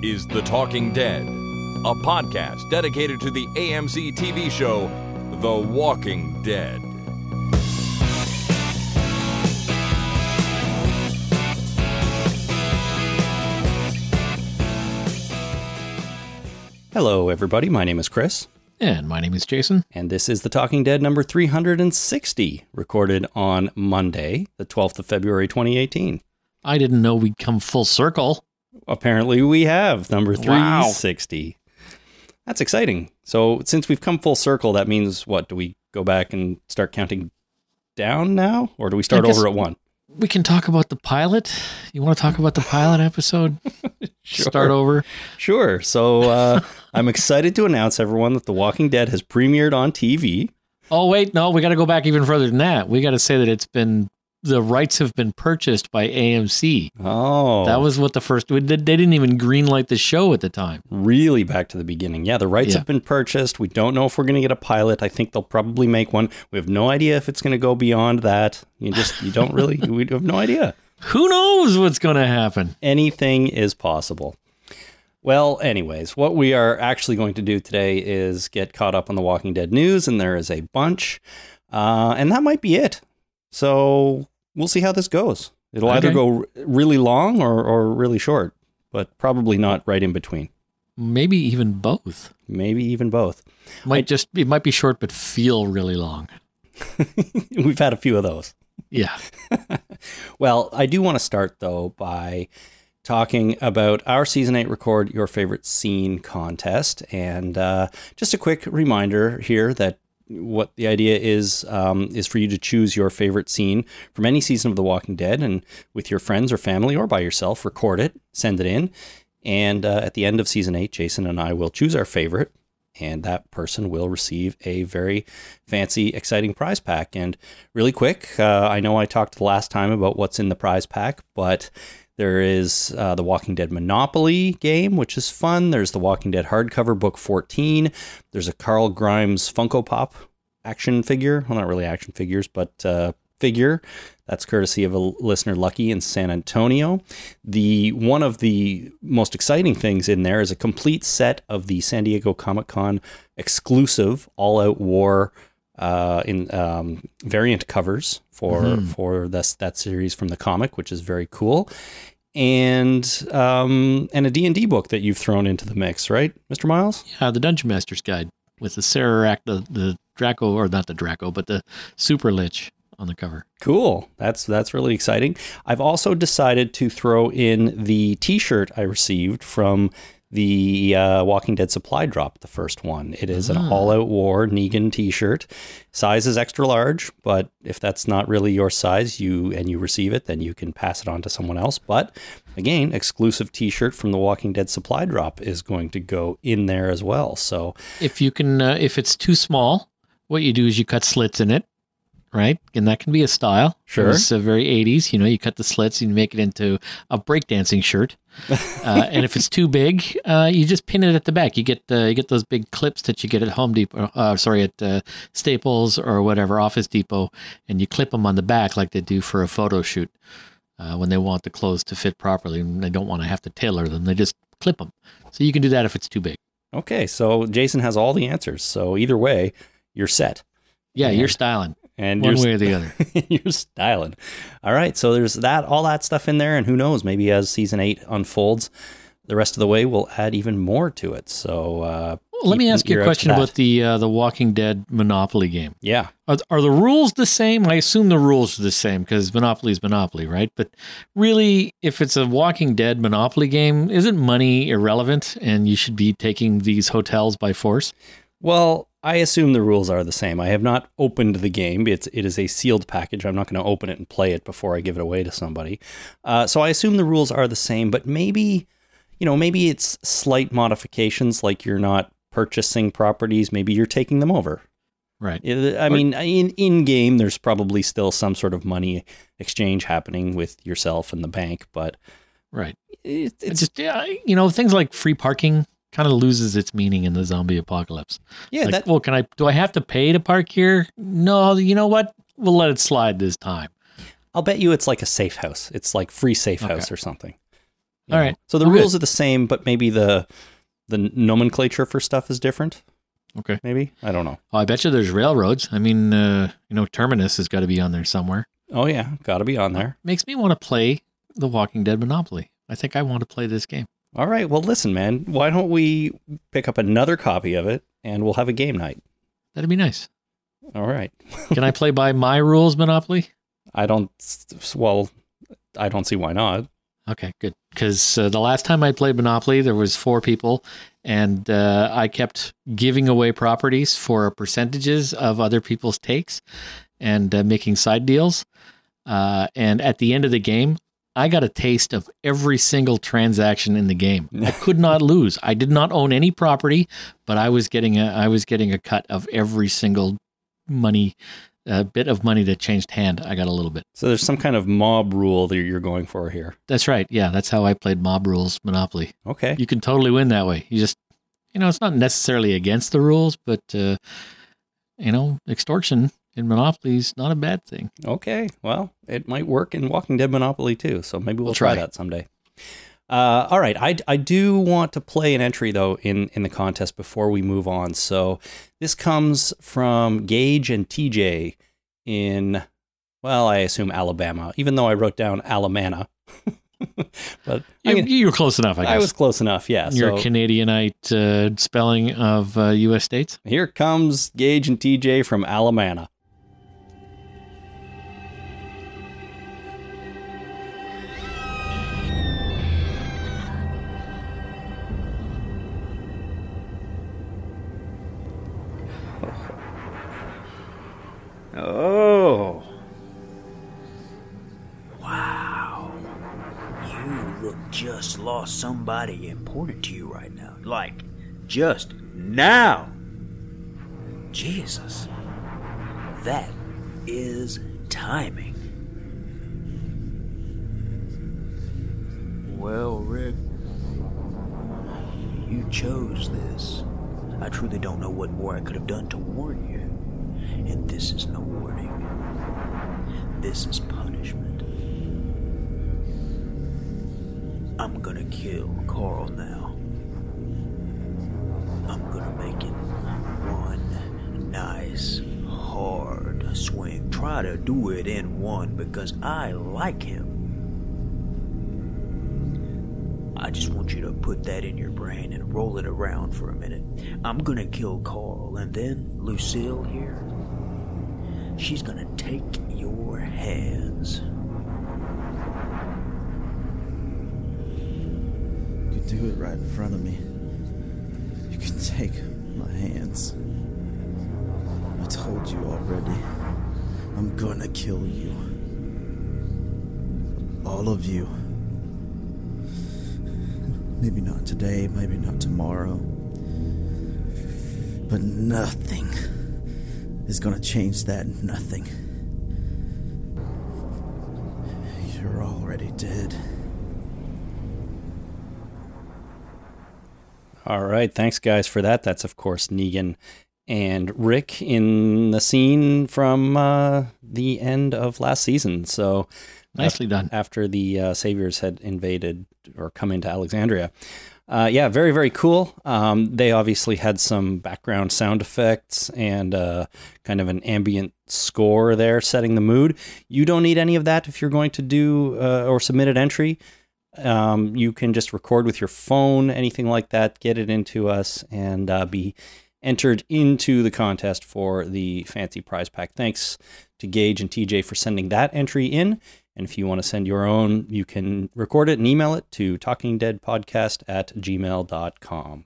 This is The Talking Dead, a podcast dedicated to the AMC TV show The Walking Dead. Hello, everybody. My name is Chris, And my name is Jason. and this is The Talking Dead number 360, recorded on Monday, the 12th of February, 2018. I didn't know we'd come full circle. Apparently, we have number Wow. 360. That's exciting. So, since we've come full circle, that means what? Do we go back and start counting down now? Or do we start over at one? We can talk about the pilot. You want to talk about the pilot episode? Start over. Sure. So, uh, I'm excited to announce, everyone, that The Walking Dead has premiered on TV. Oh, wait. No, we got to go back even further than that. We got to say that it's been, the rights have been purchased by AMC. Oh. That was what the first, they didn't even greenlight the show at the time. really back to the beginning. Yeah, the rights Yeah. have been purchased. We don't know if we're going to get a pilot. I think they'll probably make one. We have no idea if it's going to go beyond that. You just you don't really we have no idea. Who knows what's going to happen? Anything is possible. Well, anyways, what we are actually going to do today is get caught up on the Walking Dead news, and there is a bunch, uh, and that might be it. So we'll see how this goes. It'll either go really long or, or really short, but probably not right in between. Maybe even both. Maybe even both. Might just, it might be short, but feel really long. We've had a few of those. Yeah. Well, I do want to start though by talking about our season eight record your favorite scene contest, and uh, just a quick reminder here that what the idea is um, is for you to choose your favorite scene from any season of The Walking Dead, and with your friends or family or by yourself, record it, send it in, and uh, at the end of season eight, Jason and I will choose our favorite. And that person will receive a very fancy, exciting prize pack. And really quick, uh, I know I talked last time about what's in the prize pack, but there is uh, the Walking Dead Monopoly game, which is fun. There's the Walking Dead hardcover book 14. There's a Carl Grimes Funko Pop action figure. Well, not really action figures, but uh, figure. That's courtesy of a listener, Lucky in San Antonio. The one of the most exciting things in there is a complete set of the San Diego Comic Con exclusive All Out War uh, in um, variant covers for for this that series from the comic, which is very cool, and um, and a D and D book that you've thrown into the mix, right, Mister Miles? Yeah, the Dungeon Master's Guide with the Sararak, the, the Draco, or not the Draco, but the Super Lich on the cover. Cool. That's that's really exciting. I've also decided to throw in the T-shirt I received from the uh, Walking Dead supply drop, the first one. It is an all-out war Negan T-shirt. Size is extra large, but if that's not really your size, you and you receive it, then you can pass it on to someone else. But again, exclusive T-shirt from the Walking Dead supply drop is going to go in there as well. So If you can, uh, if it's too small, what you do is you cut slits in it, right? And that can be a style. Sure. It's uh, very 80s. You know, you cut the slits and you make it into a breakdancing shirt. uh, and if it's too big, uh, you just pin it at the back. You get uh, you get those big clips that you get at Home Depot, uh, sorry, at uh, Staples or whatever Office Depot, and you clip them on the back like they do for a photo shoot uh, when they want the clothes to fit properly and they don't want to have to tailor them. They just clip them. So you can do that if it's too big. okay, so Jason has all the answers. So either way, you're set. Yeah, Yeah. you're styling And one way or the other. You're styling. All right. So there's that, all that stuff in there. And who knows, maybe as season eight unfolds, the rest of the way we'll add even more to it. So uh, Let me ask you a question about the uh, the Walking Dead Monopoly game. Yeah. Are, are the rules the same? I assume the rules are the same because Monopoly is Monopoly, right? But really, if it's a Walking Dead Monopoly game, isn't money irrelevant and you should be taking these hotels by force? Well, I assume the rules are the same. I have not opened the game. It's it is a sealed package. I'm not going to open it and play it before I give it away to somebody. Uh, so I assume the rules are the same. But maybe, you know, maybe it's slight modifications, like you're not purchasing properties. Maybe you're taking them over. Right. I mean, in in game, there's probably still some sort of money exchange happening with yourself and the bank, but Right. it, It's it's just, yeah, you know, things like free parking kind of loses its meaning in the zombie apocalypse. yeah, like, that well, can I, do I have to pay to park here? No, you know what? We'll let it slide this time. I'll bet you it's like a safe house. It's like free safe Okay. house or something. you All know. right. So the Oh, good. rules are the same, but maybe the the nomenclature for stuff is different. Okay. Maybe I don't know. Oh, I bet you there's railroads. I mean, uh, you know, Terminus has got to be on there somewhere. Oh yeah, got to be on there. Makes me want to play The Walking Dead Monopoly. I think I want to play this game. All right. Well, listen, man. Why don't we pick up another copy of it and we'll have a game night? That'd be nice. All right. Can I play by my rules, Monopoly? I don't. Well, I don't see why not. Okay, good. Because uh, the last time I played Monopoly, there was four people, and uh, I kept giving away properties for percentages of other people's takes, and uh, making side deals. Uh, and at the end of the game, I got a taste of every single transaction in the game. I could not lose. I did not own any property, but I was getting a I was getting a cut of every single money, uh, bit of money that changed hand. I got a little bit. So there's some kind of mob rule that you're going for here. That's right. Yeah, that's how I played Mob Rules Monopoly. Okay. You can totally win that way. You just, you know, it's not necessarily against the rules, but uh, you know, extortion in Monopoly is not a bad thing. Okay. Well, it might work in Walking Dead Monopoly too. So maybe we'll, We'll try. try. that someday. Uh, all right. I, I do want to play an entry though in, in the contest before we move on. So this comes from Gage and TJ in, well, I assume Alabama, even though I wrote down Alamana. but You, I'm gonna- you were close enough, I guess. I was close enough. Yeah. Your so Canadianite uh, spelling of uh, U.S. states. here comes Gage and TJ from Alamana. Oh. Wow. You look just lost somebody important to you right now. Like, just now. Jesus. That is timing. Well, Rick, you chose this. I truly don't know what more I could have done to warn you. And this is no warning. This is punishment. I'm gonna kill Carl now. I'm gonna make it one nice, hard swing. Try to do it in one because I like him. I just want you to put that in your brain and roll it around for a minute. I'm gonna kill Carl, and then Lucille here, she's gonna take your hands. You can do it right in front of me. You can take my hands. I told you already. I'm gonna kill you. All of you. Maybe not today, maybe not tomorrow. But nothing is gonna change that. Nothing. You're already dead. All right. Thanks, guys, for that. That's, of course, Negan and Rick in the scene from uh, the end of last season. So, Nicely done. after the uh, Saviors had invaded or come into Alexandria. Uh, yeah, very, very cool. Um, they obviously had some background sound effects and uh, kind of an ambient score there setting the mood. You don't need any of that if you're going to do uh, or submit an entry. Um, you can just record with your phone, anything like that, get it into us, and uh, be entered into the contest for the fancy prize pack. Thanks to Gage and TJ for sending that entry in. And if you want to send your own, you can record it and email it to talkingdeadpodcast at gmail.com.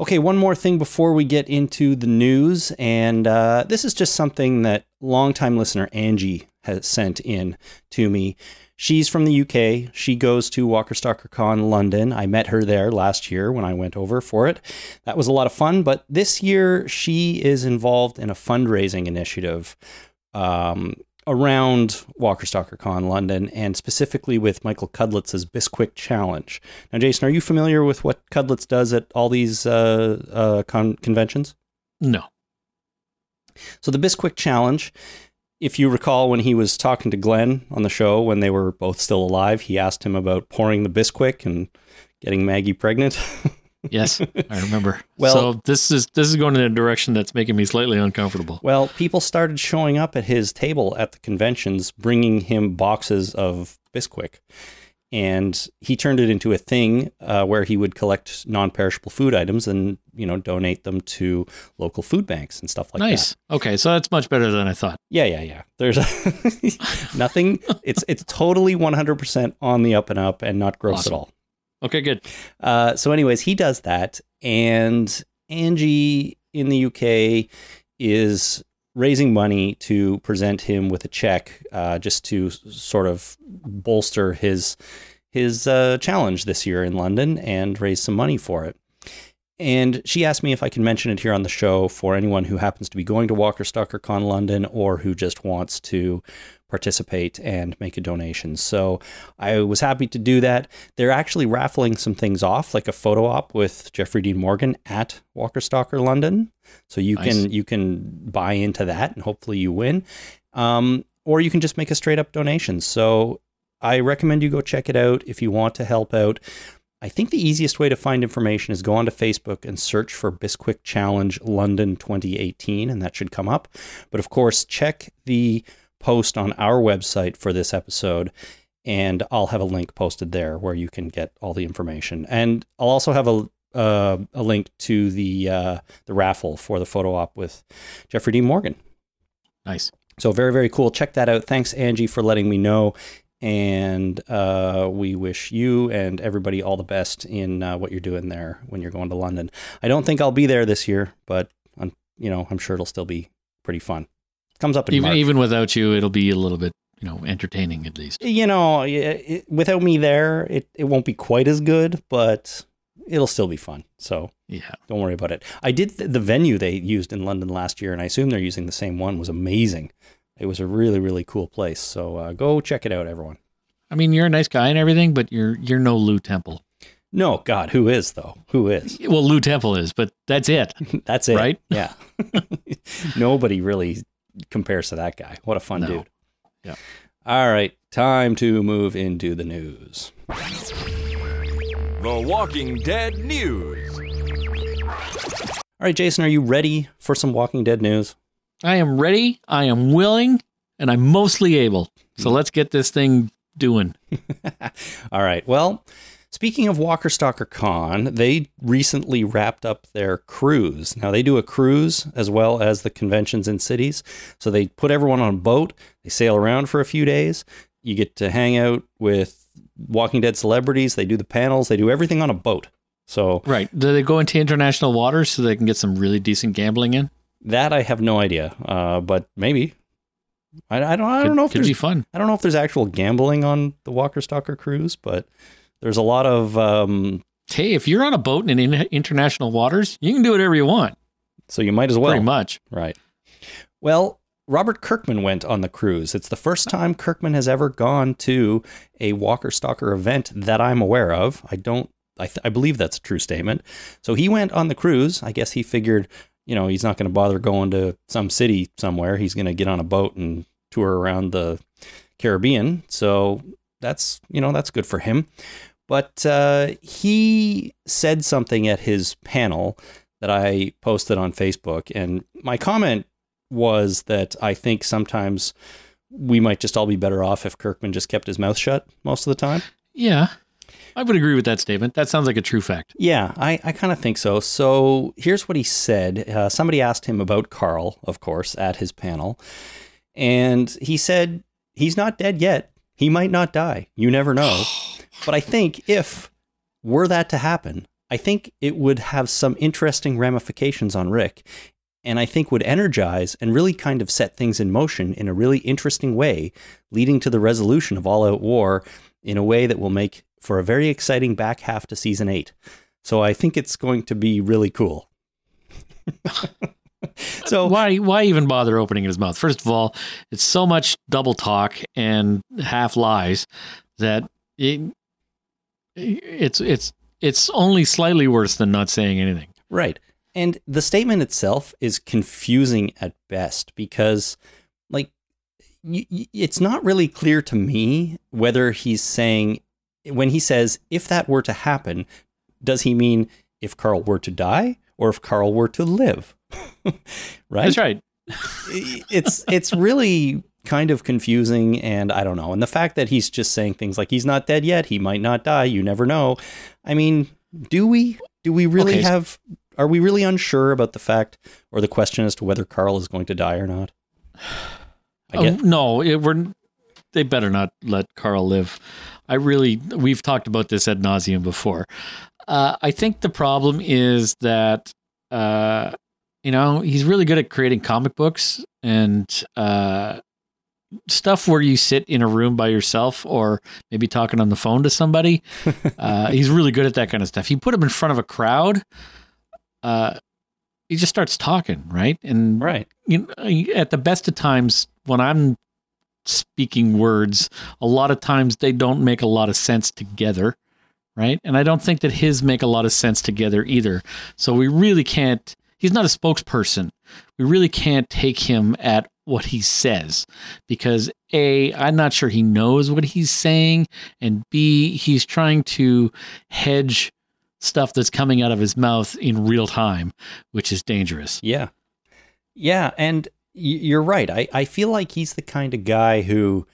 Okay, one more thing before we get into the news. And uh, this is just something that longtime listener Angie has sent in to me. She's from the UK. She goes to Walker Stalker Con London. I met her there last year when I went over for it. That was a lot of fun. But this year, she is involved in a fundraising initiative um, around Walker Stalker Con London and specifically with Michael Cudlitz's Bisquick Challenge. Now, Jason, are you familiar with what Cudlitz does at all these uh, uh, con- conventions? No. So the Bisquick Challenge if you recall when he was talking to Glenn on the show when they were both still alive, he asked him about pouring the Bisquick and getting Maggie pregnant. Yes, I remember. Well- so this is this is going in a direction that's making me slightly uncomfortable. well, people started showing up at his table at the conventions bringing him boxes of Bisquick. And he turned it into a thing uh, where he would collect non-perishable food items and you know donate them to local food banks and stuff like that. nice. Okay, so that's much better than I thought. Yeah, yeah, yeah. There's nothing. It's it's totally 100% on the up and up and not gross Awesome. at all. Okay, good. Uh, so, anyways, he does that, and Angie in the UK is raising money to present him with a check, uh, just to sort of bolster his his uh, challenge this year in London and raise some money for it. And she asked me if I can mention it here on the show for anyone who happens to be going to Walker Stalker Con London or who just wants to participate and make a donation. So I was happy to do that. They're actually raffling some things off, like a photo op with Jeffrey Dean Morgan at Walker Stalker London. So you Nice. can you can buy into that and hopefully you win. Um, or you can just make a straight up donation. So I recommend you go check it out if you want to help out. I think the easiest way to find information is go onto Facebook and search for Bisquick Challenge London 2018, and that should come up. But of course, check the post on our website for this episode, and I'll have a link posted there where you can get all the information. And I'll also have a uh, a link to the uh, the raffle for the photo op with Jeffrey D. Morgan. Nice. So very very cool. Check that out. Thanks Angie for letting me know, and uh, we wish you and everybody all the best in uh, what you're doing there when you're going to London. I don't think I'll be there this year, but I'm you know I'm sure it'll still be pretty fun. Comes up in Even March. even without you, it'll be a little bit you know entertaining at least. you know, it, it, without me there, it, it won't be quite as good, but it'll still be fun. So Yeah. don't worry about it. I did th- the venue they used in London last year, and I assume they're using the same one. Was amazing. It was a really really cool place. So uh, go check it out, everyone. I mean, you're a nice guy and everything, but you're you're no Lou Temple. No, God, who is though? Who is? Well, Lou Temple is, but that's it. That's it, Right? Yeah. Nobody really compares to that guy. What a fun No. dude. Yeah. All right, time to move into the news. The Walking Dead News. All right, Jason, are you ready for some Walking Dead news? I am ready. I am willing, and I'm mostly able. So mm-hmm. let's get this thing doing. All right. Well, speaking of Walker Stalker Con, they recently wrapped up their cruise. Now, they do a cruise as well as the conventions in cities. So they put everyone on a boat, they sail around for a few days. You get to hang out with Walking Dead celebrities, they do the panels, they do everything on a boat. So Right. Do they go into international waters so they can get some really decent gambling in? that I have no idea, uh, but maybe. I, I don't. I don't Could- know if could there's be fun. I don't know if there's actual gambling on the Walker Stalker cruise, but there's a lot of um, Hey, if you're on a boat in in- international waters, you can do whatever you want. so you might as well. Pretty much. Right. Well, Robert Kirkman went on the cruise. It's the first time Kirkman has ever gone to a Walker Stalker event that I'm aware of. I don't. I, th- I believe that's a true statement. So he went on the cruise. I guess he figured, you know, he's not going to bother going to some city somewhere. He's going to get on a boat and tour around the Caribbean. So that's you know that's good for him. But uh, he said something at his panel that I posted on Facebook, and my comment was that I think sometimes we might just all be better off if Kirkman just kept his mouth shut most of the time. Yeah. I would agree with that statement. That sounds like a true fact. Yeah, I, I kind of think so. So here's what he said. Uh, somebody asked him about Carl, of course, at his panel. And he said, he's not dead yet. He might not die. You never know. but I think if were that to happen, I think it would have some interesting ramifications on Rick. And I think would energize and really kind of set things in motion in a really interesting way, leading to the resolution of all out war in a way that will make for a very exciting back half to season eight. So I think it's going to be really cool. so why why even bother opening his mouth? First of all, it's so much double talk and half lies that it, it's it's it's only slightly worse than not saying anything. Right. And the statement itself is confusing at best because, like, y- y- it's not really clear to me whether he's saying when he says if that were to happen, does he mean if Carl were to die or if Carl were to live? right? That's right. it's it's really kind of confusing and I don't know. And the fact that he's just saying things like he's not dead yet, he might not die, you never know. I mean, do we do we really Okay. have are we really unsure about the fact or the question as to whether Carl is going to die or not? I Oh, get no, it, we're they better not let Carl live. I really, we've talked about this ad nauseum before. Uh, I think the problem is that, uh, you know, he's really good at creating comic books and uh, stuff where you sit in a room by yourself or maybe talking on the phone to somebody. uh, he's really good at that kind of stuff. You put him in front of a crowd, uh, he just starts talking, right? And right. you know, at the best of times when I'm speaking words, a lot of times they don't make a lot of sense together, right? And I don't think that his make a lot of sense together either. So we really can't. He's not a spokesperson. We really can't take him at what he says because a I'm not sure he knows what he's saying, and b he's trying to hedge stuff that's coming out of his mouth in real time, which is dangerous. Yeah. Yeah. And you're right. I, I feel like he's the kind of guy who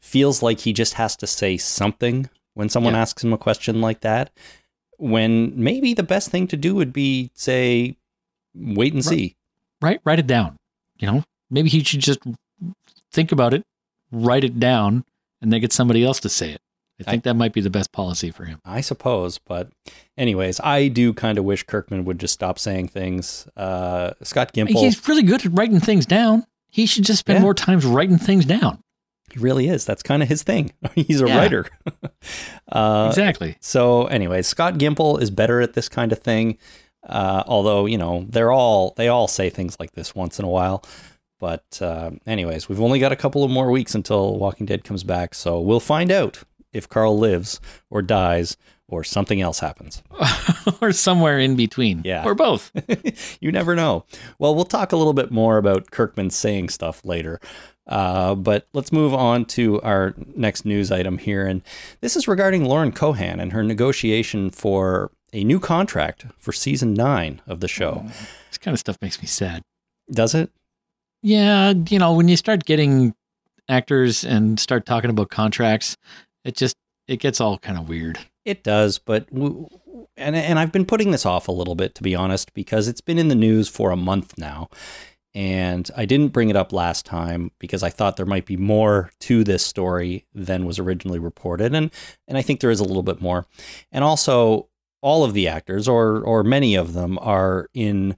feels like he just has to say something when someone Yeah. asks him a question like that. When maybe the best thing to do would be say, wait and Right. see. Write write it down. You know, maybe he should just think about it, write it down, and then get somebody else to say it. I think that might be the best policy for him. I suppose. But, anyways, I do kind of wish Kirkman would just stop saying things. Uh, Scott Gimple, He's really good at writing things down. He should just spend Yeah. more time writing things down. he really is. That's kind of his thing. he's a Yeah. writer. uh, exactly. So, anyways, Scott Gimple is better at this kind of thing. Uh, although you know they're all they all say things like this once in a while. But uh, anyways, we've only got a couple of more weeks until Walking Dead comes back, so we'll find out if Carl lives or dies or something else happens. or somewhere in between. Yeah. Or both. you never know. Well, we'll talk a little bit more about Kirkman saying stuff later. Uh, but let's move on to our next news item here. And this is regarding Lauren Cohan and her negotiation for a new contract for season nine of the show. This kind of stuff makes me sad. Does it? Yeah, you know, when you start getting actors and start talking about contracts, it just it gets all kind of weird. It does, but w- and and I've been putting this off a little bit to be honest because it's been in the news for a month now. And I didn't bring it up last time because I thought there might be more to this story than was originally reported and and I think there is a little bit more. And also all of the actors or or many of them are in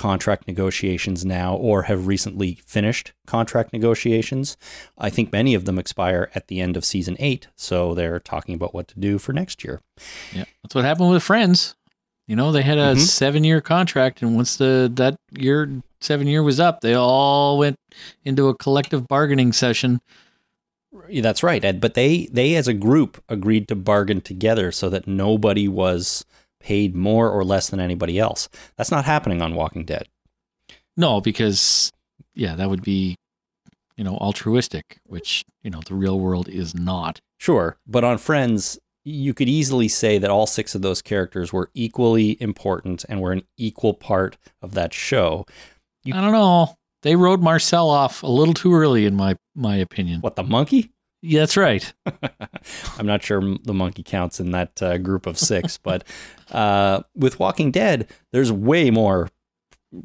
contract negotiations now or have recently finished contract negotiations. I think many of them expire at the end of season 8, so they're talking about what to do for next year. Yeah, that's what happened with Friends. You know, they had a Mhm. seven-year contract, and once the that year seven year was up, they all went into a collective bargaining session. That's right, Ed. But they they as a group agreed to bargain together so that nobody was paid more or less than anybody else. That's not happening on Walking Dead. No, because yeah, that would be you know altruistic, which you know the real world is not. Sure, but on Friends, you could easily say that all six of those characters were equally important and were an equal part of that show. You- I don't know. They wrote Marcel off a little too early, in my my opinion. What the monkey? Yeah, that's right. I'm not sure the monkey counts in that uh, group of six, but uh, with Walking Dead, there's way more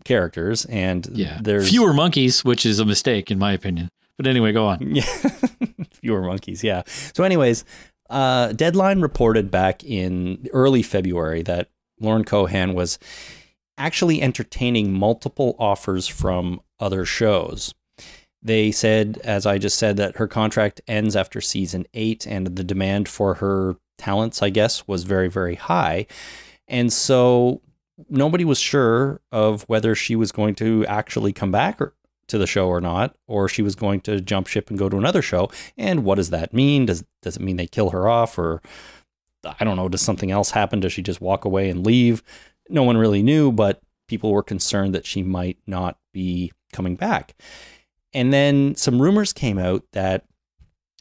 characters, and Yeah, there's fewer monkeys, which is a mistake in my opinion. But anyway, go on. Yeah, fewer monkeys. Yeah. So, anyways, uh, Deadline reported back in early February that Lauren Cohan was actually entertaining multiple offers from other shows. They said, as I just said, that her contract ends after season eight, and the demand for her talents, I guess, was very, very high. And so nobody was sure of whether she was going to actually come back or, to the show or not, or she was going to jump ship and go to another show. And what does that mean? Does does it mean they kill her off, or I don't know? Does something else happen? Does she just walk away and leave? No one really knew, but people were concerned that she might not be coming back. And then some rumors came out that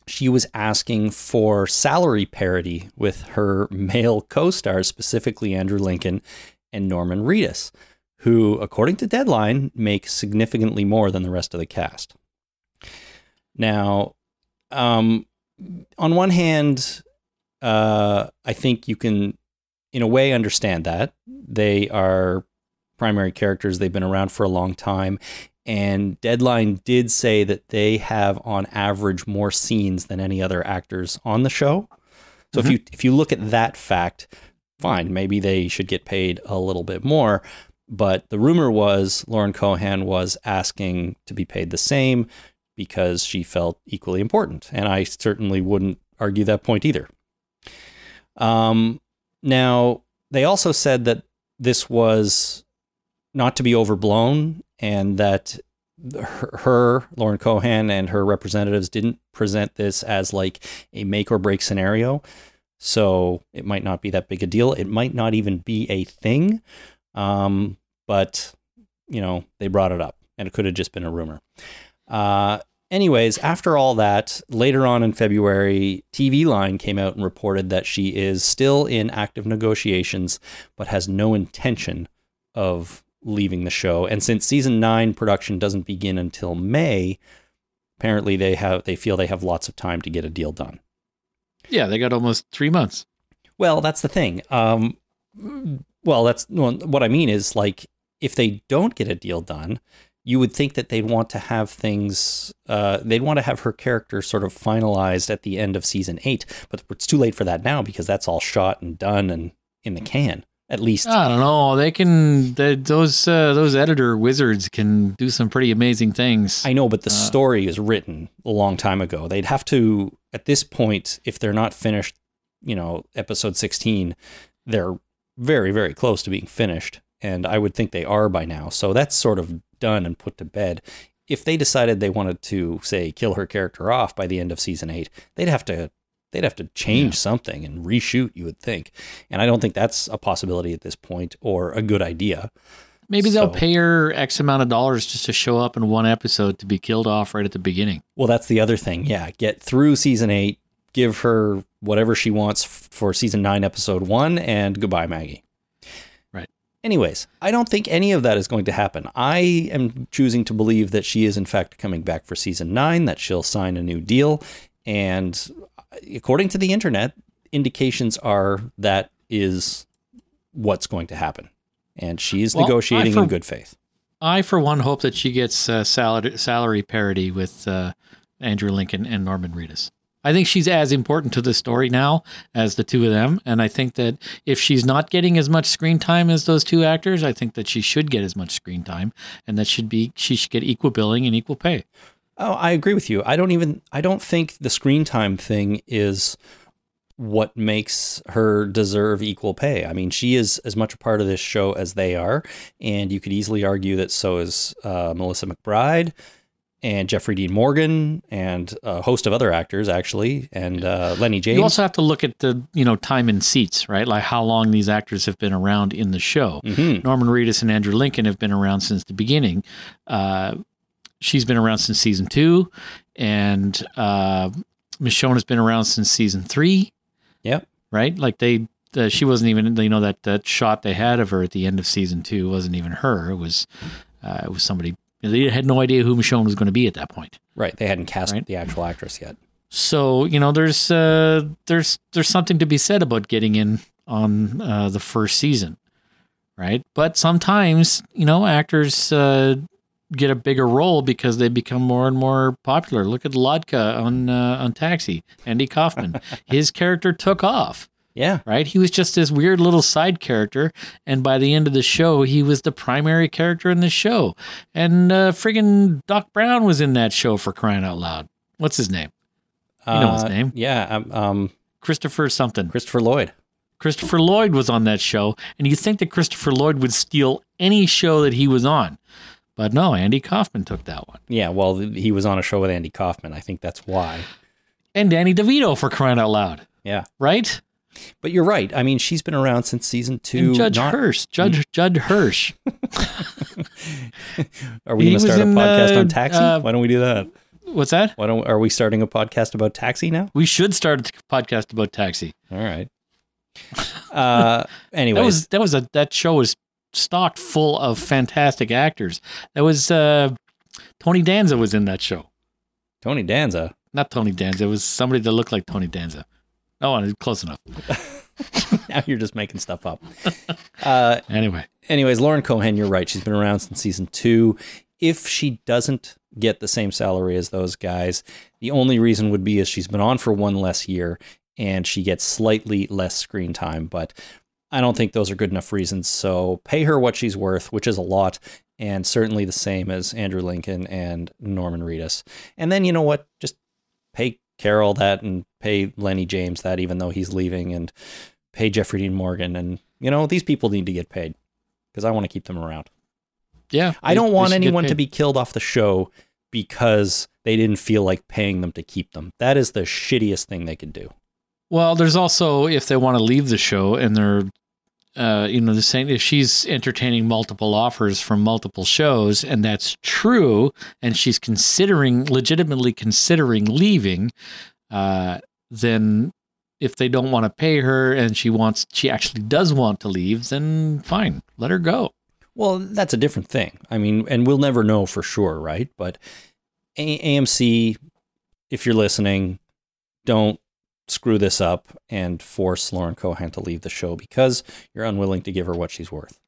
she was asking for salary parity with her male co stars, specifically Andrew Lincoln and Norman Reedus, who, according to Deadline, make significantly more than the rest of the cast. Now, um, on one hand, uh, I think you can, in a way, understand that. They are primary characters, they've been around for a long time. And Deadline did say that they have, on average, more scenes than any other actors on the show. So if you if you look at that fact, fine, maybe they should get paid a little bit more. But the rumor was Lauren Cohan was asking to be paid the same because she felt equally important. And I certainly wouldn't argue that point either. Um, now, they also said that this was not to be overblown and that her, Lauren Cohan, and her representatives didn't present this as like a make or break scenario. So it might not be that big a deal. It might not even be a thing. Um, but, you know, they brought it up and it could have just been a rumor. Uh, anyways, after all that, later on in February, TV Line came out and reported that she is still in active negotiations, but has no intention of leaving the show. And since season nine production doesn't begin until May, apparently they have they feel they have lots of time to get a deal done. Yeah, they got almost three months. Well, that's the thing. Um, well, that's well, what I mean is like if they don't get a deal done, you would think that they'd want to have things. Uh, they'd want to have her character sort of finalized at the end of season eight, but it's too late for that now because that's all shot and done and in the can. At least I don't know. They can they, those uh, those editor wizards can do some pretty amazing things. I know, but the story is written a long time ago. They'd have to at this point, if they're not finished, you know, episode sixteen, they're very very close to being finished, and I would think they are by now. So that's sort of done and put to bed. If they decided they wanted to say kill her character off by the end of season eight, they'd have to they'd have to change something and reshoot. You would think, and I don't think that's a possibility at this point or a good idea. Maybe they'll pay her X amount of dollars just to show up in one episode to be killed off right at the beginning. Well, that's the other thing. Yeah, get through season eight, give her whatever she wants for season nine, episode one, and goodbye, Maggie. Right. Anyways, I don't think any of that is going to happen. I am choosing to believe that she is, in fact, coming back for season nine, that she'll sign a new deal. And according to the internet, indications are that is what's going to happen. And she is Well, negotiating for- in good faith. I, for one, hope that she gets uh, salary salary parity with uh, Andrew Lincoln and Norman Reedus. I think she's as important to the story now as the two of them, and I think that if she's not getting as much screen time as those two actors, I think that she should get as much screen time, and that should be she should get equal billing and equal pay. Oh, I agree with you. I don't even I don't think the screen time thing is what makes her deserve equal pay. I mean, she is as much a part of this show as they are, and you could easily argue that so is uh, Melissa McBride and Jeffrey Dean Morgan and a host of other actors actually, and uh, Lenny James. You also have to look at the you know time in seats, right? Like how long these actors have been around in the show. Mhm. Norman Reedus and Andrew Lincoln have been around since the beginning. Uh, she's been around since season two, and uh, Michonne has been around since season three. Yep. Right? Like they, the, she wasn't even. You know that that shot they had of her at the end of season two wasn't even her. It was, uh, it was somebody. They had no idea who Michonne was going to be at that point. Right, they hadn't cast Right. the actual actress yet. So you know, there's uh, there's there's something to be said about getting in on uh, the first season, right? But sometimes you know actors uh, get a bigger role because they become more and more popular. Look at Latka on uh, on Taxi, Andy Kaufman. His character took off. Yeah, Right, he was just this weird little side character, and by the end of the show, he was the primary character in the show. And uh, friggin' Doc Brown was in that show for crying out loud. What's his name? You know his Uh, name. Yeah, um, um, Christopher something. Christopher Lloyd. Christopher Lloyd was on that show, and you think that Christopher Lloyd would steal any show that he was on. But no, Andy Kaufman took that one. Yeah, well, he was on a show with Andy Kaufman. I think that's why. And Danny DeVito for crying out loud, Yeah. right? But you're right. I mean, she's been around since season two. And Judge not- Hirsch, Judge Judd Hirsch. Are we He going to start a podcast uh, on taxi? uh, Why don't we do that? What's that? Why don't are we starting a podcast about taxi now? We should start a podcast about Taxi. All right. Uh, anyways, That was that was a that show was stocked full of fantastic actors. That was uh, Tony Danza was in that show. Tony Danza. Not Tony Danza. It was somebody that looked like Tony Danza. Oh, close enough. now you're just making stuff up. Uh, Anyway, anyways, Lauren Cohan, you're right. She's been around since season two. If she doesn't get the same salary as those guys, the only reason would be is she's been on for one less year and she gets slightly less screen time. But I don't think those are good enough reasons. So pay her what she's worth, which is a lot, and certainly the same as Andrew Lincoln and Norman Reedus. And then you know what? Just pay Carol that and pay Lenny James that, even though he's leaving, and pay Jeffrey Dean Morgan. And you know these people need to get paid because I want to keep them around. yeah. I don't want anyone to be killed off the show because they didn't feel like paying them to keep them. That is the shittiest thing they could do. Well, there's also if they want to leave the show and they're, uh, you know, the same if she's entertaining multiple offers from multiple shows, and that's true, and she's considering legitimately considering leaving, uh, then if they don't want to pay her and she wants, she actually does want to leave, then fine, let her go. Well, that's a different thing. I mean, and we'll never know for sure, right? But AMC, if you're listening, don't screw this up and force Lauren Cohan to leave the show because you're unwilling to give her what she's worth.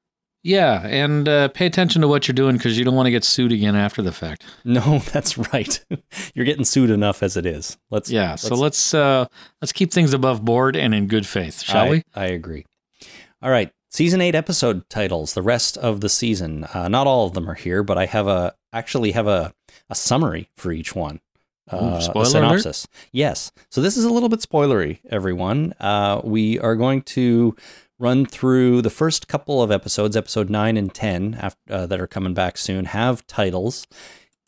Yeah, and uh, pay attention to what you're doing because you don't want to get sued again after the fact. No, that's right. you're getting sued enough as it is. Let's Yeah, so let's uh, let's keep things above board and in good faith, shall I, we? I agree. All right, season eight episode titles. The rest of the season. Uh, not all of them are here, but I have a actually have a a summary for each one. Uh, spoiler alert? synopsis. Yes. So this is a little bit spoilery, everyone. Uh, we are going to run through the first couple of episodes, episode nine and ten, after, uh, that are coming back soon. Have titles,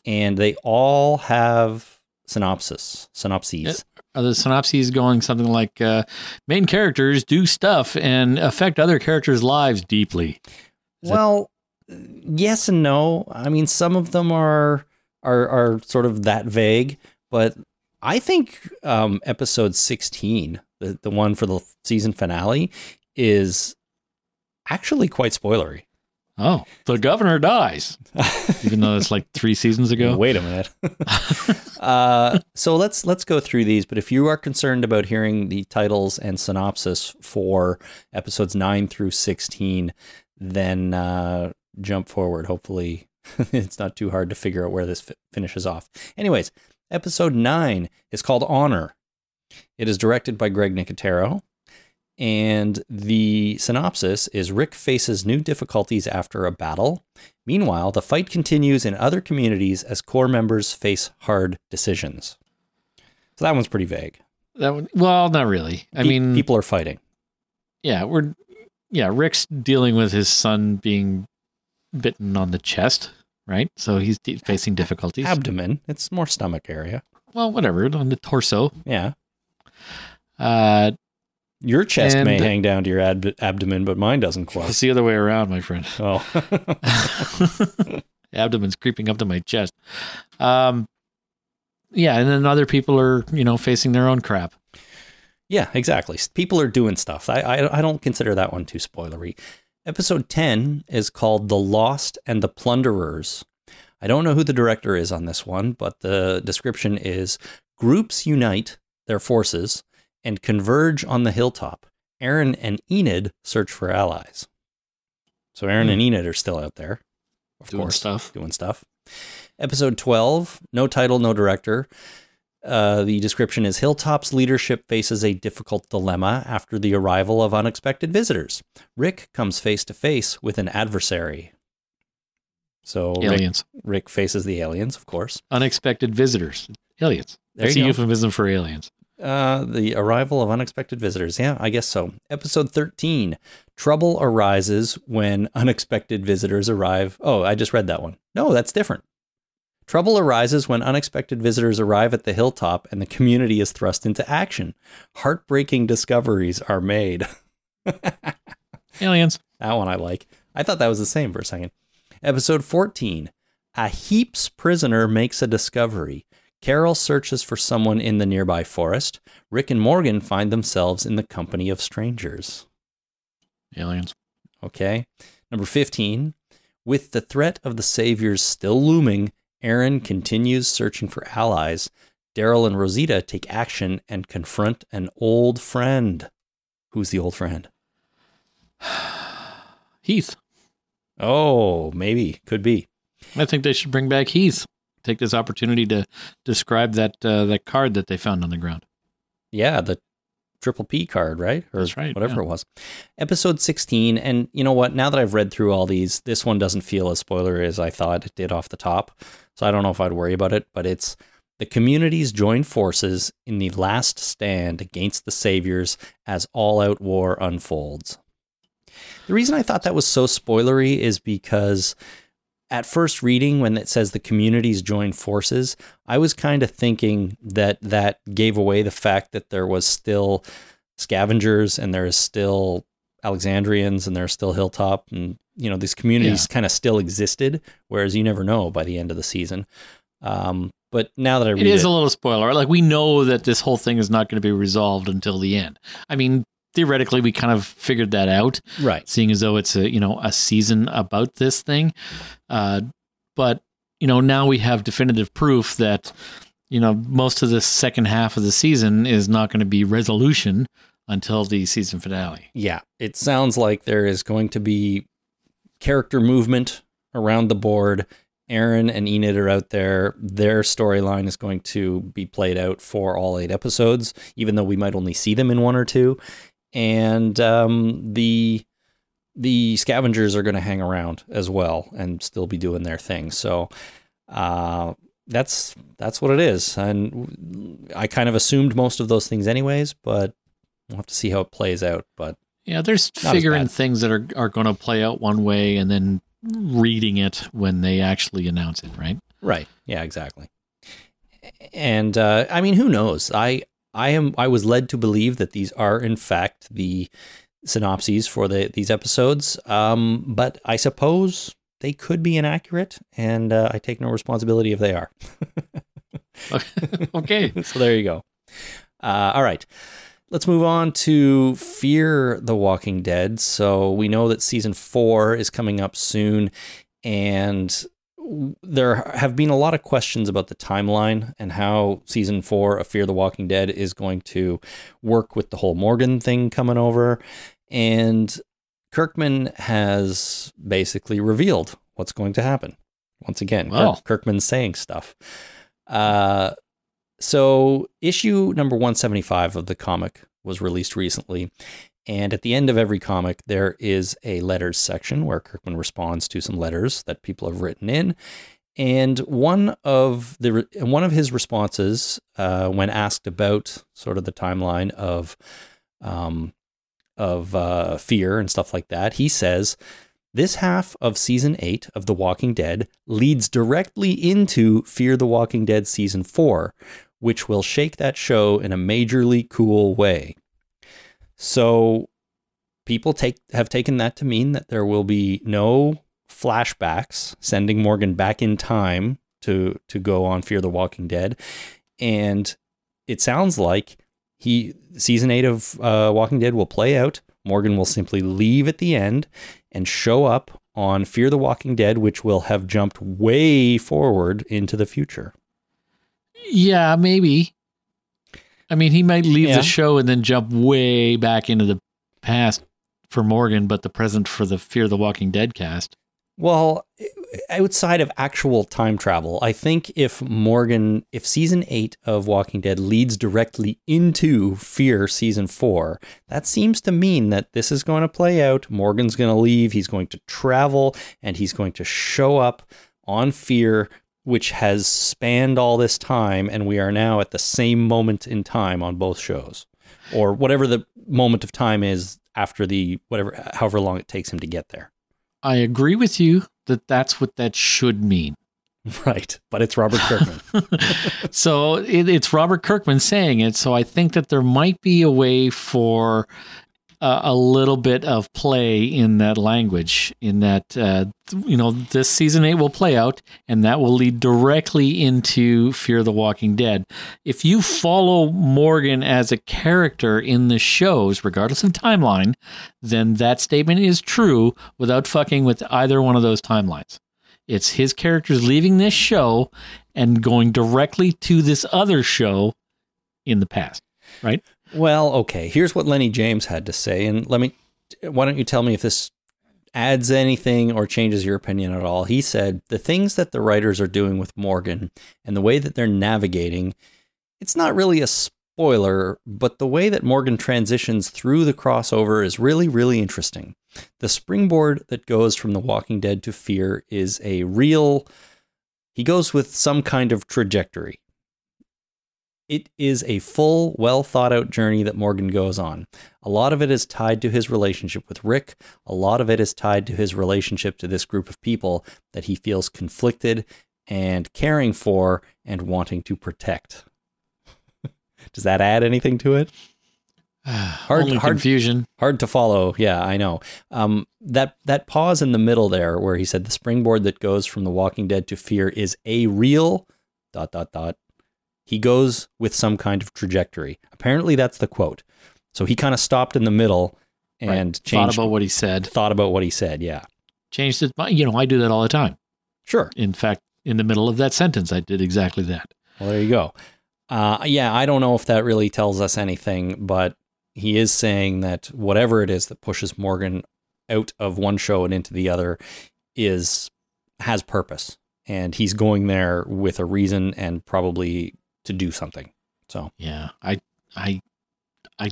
and they all have synopsis, synopses. Are the synopses going something like uh, main characters do stuff and affect other characters' lives deeply? Is that- Well, yes and no. I mean, some of them are are are sort of that vague, but I think um, episode sixteen, the the one for the season finale, is actually quite spoilery. Oh, the governor dies, even though it's like three seasons ago. Wait a minute. uh, so let's let's go through these. But if you are concerned about hearing the titles and synopsis for episodes nine through sixteen, then uh, jump forward. Hopefully, it's not too hard to figure out where this fi- finishes off. Anyways, episode nine is called Honor. It is directed by Greg Nicotero. And the synopsis is Rick faces new difficulties after a battle. Meanwhile, the fight continues in other communities as core members face hard decisions. So that one's pretty vague. That one, well, not really. I Pe- mean, people are fighting. yeah, we're yeah. Rick's dealing with his son being bitten on the chest, right? So he's de- facing difficulties. Abdomen, it's more stomach area. well, whatever on the torso. Yeah. Uh, Your chest may hang down to your ab- abdomen, but mine doesn't quite. it's the other way around, my friend. Oh. abdomen's creeping up to my chest. Um, yeah, and then other people are, you know, facing their own crap. Yeah, exactly. People are doing stuff. I, I I don't consider that one too spoilery. Episode 10 is called The Lost and the Plunderers. I don't know who the director is on this one, but the description is groups unite their forces and converge on the hilltop. Aaron and Enid search for allies. So Aaron Hmm. and Enid are still out there. Of Doing course, stuff. Doing stuff. Episode 12, no title, no director. Uh, the description is Hilltop's leadership faces a difficult dilemma after the arrival of unexpected visitors. Rick comes face to face with an adversary. So Rick, Aliens, Rick faces the aliens, of course. unexpected visitors, aliens. There That's a go. euphemism for aliens. Uh, the arrival of unexpected visitors. Yeah, I guess so. Episode 13 Trouble arises when unexpected visitors arrive. Oh, I just read that one. No, that's different. Trouble arises when unexpected visitors arrive at the hilltop and the community is thrust into action. Heartbreaking discoveries are made. Aliens. That one I like. I thought that was the same for a second. Episode 14 A Heaps prisoner makes a discovery. Carol searches for someone in the nearby forest. Rick and Morgan find themselves in the company of strangers. Aliens. Okay. Number 15. With the threat of the Saviors still looming, Aaron continues searching for allies. Daryl and Rosita take action and confront an old friend. Who's the old friend? Heath. Oh, maybe. Could be. I think they should bring back Heath. Take this opportunity to describe that uh, that card that they found on the ground. Yeah, the triple P card, right? Or That's right, whatever yeah. it was. Episode 16. And you know what? Now that I've read through all these, this one doesn't feel as spoiler as I thought it did off the top. So I don't know if I'd worry about it, but it's the communities join forces in the last stand against the saviors as all out war unfolds. The reason I thought that was so spoilery is because at first reading, when it says the communities join forces, I was kind of thinking that that gave away the fact that there was still scavengers and there is still Alexandrians and there's still Hilltop and you know these communities kind of still existed, whereas you never know by the end of the season. Um, but now that I read It is it, a little spoiler. Like we know that this whole thing is not going to be resolved until the end. I mean, theoretically, we kind of figured that out, right, seeing as though it's a you know a season about this thing. Uh, but you know now we have definitive proof that you know most of the second half of the season is not going to be resolution until the season finale. yeah, it sounds like there is going to be character movement around the board. Aaron and Enid are out there. Their storyline is going to be played out for all eight episodes, even though we might only see them in one or two. And um, the the scavengers are going to hang around as well and still be doing their thing. So uh, that's that's what it is. And I kind of assumed most of those things anyways, but we'll have to see how it plays out. But Yeah, there's Not figuring things that are are going to play out one way and then reading it when they actually announce it, right? Right. Yeah, exactly. And uh, I mean, who knows? I I am I was led to believe that these are in fact the synopses for the these episodes. Um, but I suppose they could be inaccurate, and uh, I take no responsibility if they are. okay. so there you go. Uh, all right. Let's move on to Fear the Walking Dead. So we know that season four is coming up soon, and there have been a lot of questions about the timeline and how season four of Fear the Walking Dead is going to work with the whole Morgan thing coming over. And Kirkman has basically revealed what's going to happen. Once again, Wow. Kirkman's saying stuff. Uh, so, issue number 175 of the comic was released recently. And at the end of every comic, there is a letters section where Kirkman responds to some letters that people have written in. And one of the one of his responses, uh, when asked about sort of the timeline of um, of uh, fear and stuff like that, he says, "This half of season eight of The Walking Dead leads directly into Fear the Walking Dead season four, which will shake that show in a majorly cool way." So, people take have taken that to mean that there will be no flashbacks sending Morgan back in time to to go on Fear the Walking Dead, and it sounds like he season eight of uh, Walking Dead will play out. Morgan will simply leave at the end and show up on Fear the Walking Dead, which will have jumped way forward into the future. Yeah, maybe. I mean, he might leave Yeah. the show and then jump way back into the past for Morgan, but the present for the Fear the Walking Dead cast. Well, outside of actual time travel, I think if Morgan, if season eight of Walking Dead leads directly into Fear season four, that seems to mean that this is going to play out. Morgan's going to leave, he's going to travel, and he's going to show up on Fear, which has spanned all this time, and we are now at the same moment in time on both shows, or whatever the moment of time is after the whatever, however long it takes him to get there. I agree with you that that's what that should mean. Right, but it's Robert Kirkman. so it, it's Robert Kirkman saying it. So I think that there might be a way for uh, a little bit of play in that language. In that, uh, you know, this season eight will play out, and that will lead directly into Fear the Walking Dead. If you follow Morgan as a character in the shows, regardless of timeline, then that statement is true without fucking with either one of those timelines. It's his characters leaving this show and going directly to this other show in the past, right? Well, okay. Here's what Lennie James had to say, and let me. Why don't you tell me if this adds anything or changes your opinion at all? He said the things that the writers are doing with Morgan and the way that they're navigating, it's not really a spoiler, but the way that Morgan transitions through the crossover is really, really interesting. The springboard that goes from The Walking Dead to Fear is a real. He goes with some kind of trajectory. It is a full, well thought out journey that Morgan goes on. A lot of it is tied to his relationship with Rick. A lot of it is tied to his relationship to this group of people that he feels conflicted and caring for and wanting to protect. Does that add anything to it? Hard, Only hard, confusion. Hard to follow. Yeah, I know. Um, that that pause in the middle there, where he said the springboard that goes from The Walking Dead to Fear is a real dot dot dot he goes with some kind of trajectory. Apparently, that's the quote. So he kind of stopped in the middle and right. changed. Thought about what he said. Thought about what he said. Yeah. Changed it. You know, I do that all the time. Sure. In fact, in the middle of that sentence, I did exactly that. Well, there you go. Uh, yeah, I don't know if that really tells us anything, but he is saying that whatever it is that pushes Morgan out of one show and into the other is has purpose, and he's going there with a reason and probably to do something. So yeah, I I I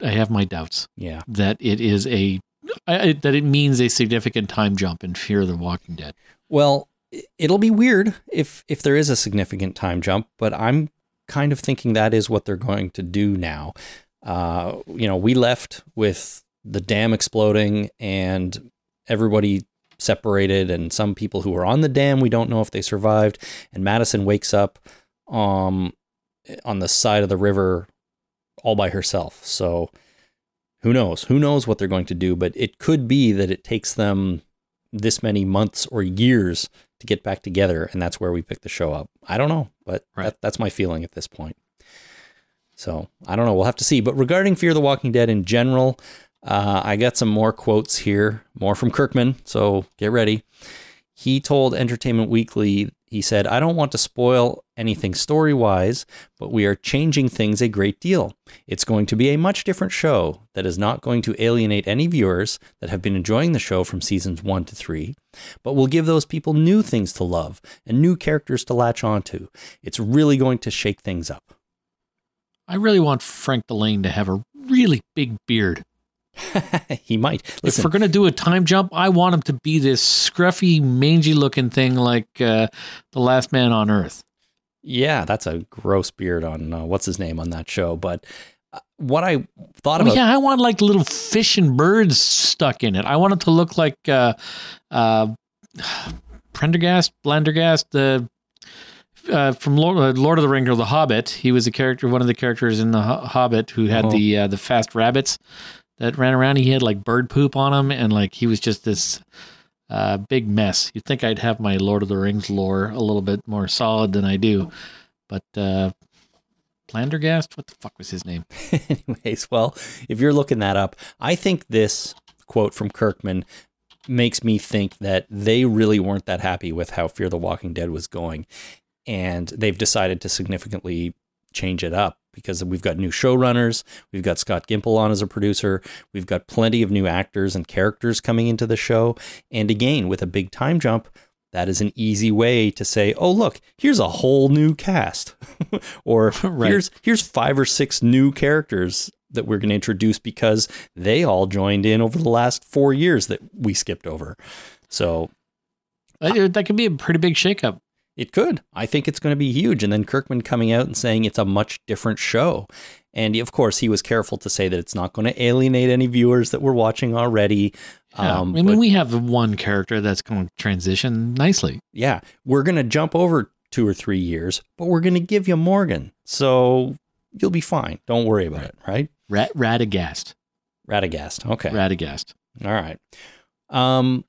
I have my doubts. Yeah, that it is a I, that it means a significant time jump in Fear the Walking Dead. Well, it'll be weird if if there is a significant time jump, but I'm kind of thinking that is what they're going to do now. Uh, you know, we left with the dam exploding and everybody separated, and some people who were on the dam, we don't know if they survived. And Madison wakes up um, on the side of the river all by herself. So who knows? Who knows what they're going to do? But it could be that it takes them this many months or years to get back together, and that's where we pick the show up. I don't know, but right. that, that's my feeling at this point. So I don't know. We'll have to see. But regarding Fear the Walking Dead in general, uh, I got some more quotes here, more from Kirkman. So get ready. He told Entertainment Weekly he said, I don't want to spoil anything story wise, but we are changing things a great deal. It's going to be a much different show that is not going to alienate any viewers that have been enjoying the show from seasons one to three, but will give those people new things to love and new characters to latch onto. It's really going to shake things up. I really want Frank Dillane to have a really big beard. he might. Listen, if we're going to do a time jump, I want him to be this scruffy, mangy looking thing like uh, the last man on earth. Yeah, that's a gross beard on uh, what's his name on that show. But uh, what I thought oh, about. Yeah, I want like little fish and birds stuck in it. I want it to look like uh, uh, Prendergast, Blendergast, the. Uh, from Lord, uh, Lord, of the Rings or The Hobbit, he was a character, one of the characters in The Hobbit who had oh. the uh, the fast rabbits that ran around. He had like bird poop on him, and like he was just this uh, big mess. You'd think I'd have my Lord of the Rings lore a little bit more solid than I do, but uh, Plandergast, what the fuck was his name? Anyways, well, if you're looking that up, I think this quote from Kirkman makes me think that they really weren't that happy with how Fear the Walking Dead was going. And they've decided to significantly change it up because we've got new showrunners, we've got Scott Gimple on as a producer, we've got plenty of new actors and characters coming into the show. And again, with a big time jump, that is an easy way to say, "Oh, look, here's a whole new cast." or right. here's here's five or six new characters that we're going to introduce because they all joined in over the last 4 years that we skipped over. So uh, that could be a pretty big shakeup. It could. I think it's going to be huge. And then Kirkman coming out and saying it's a much different show. And of course, he was careful to say that it's not going to alienate any viewers that were watching already. Yeah. Um, I mean, but, we have one character that's going to transition nicely. Yeah. We're going to jump over two or three years, but we're going to give you Morgan. So you'll be fine. Don't worry about right. it, right? Rat- Radagast. Radagast. Okay. Radagast. All right. Um,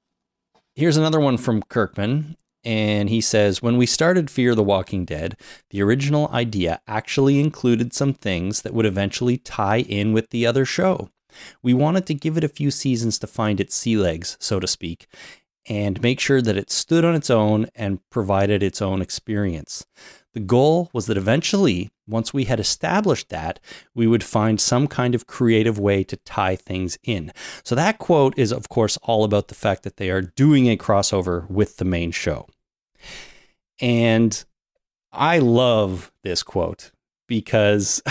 here's another one from Kirkman. And he says, when we started Fear the Walking Dead, the original idea actually included some things that would eventually tie in with the other show. We wanted to give it a few seasons to find its sea legs, so to speak, and make sure that it stood on its own and provided its own experience. The goal was that eventually, once we had established that, we would find some kind of creative way to tie things in. So that quote is, of course, all about the fact that they are doing a crossover with the main show. And I love this quote because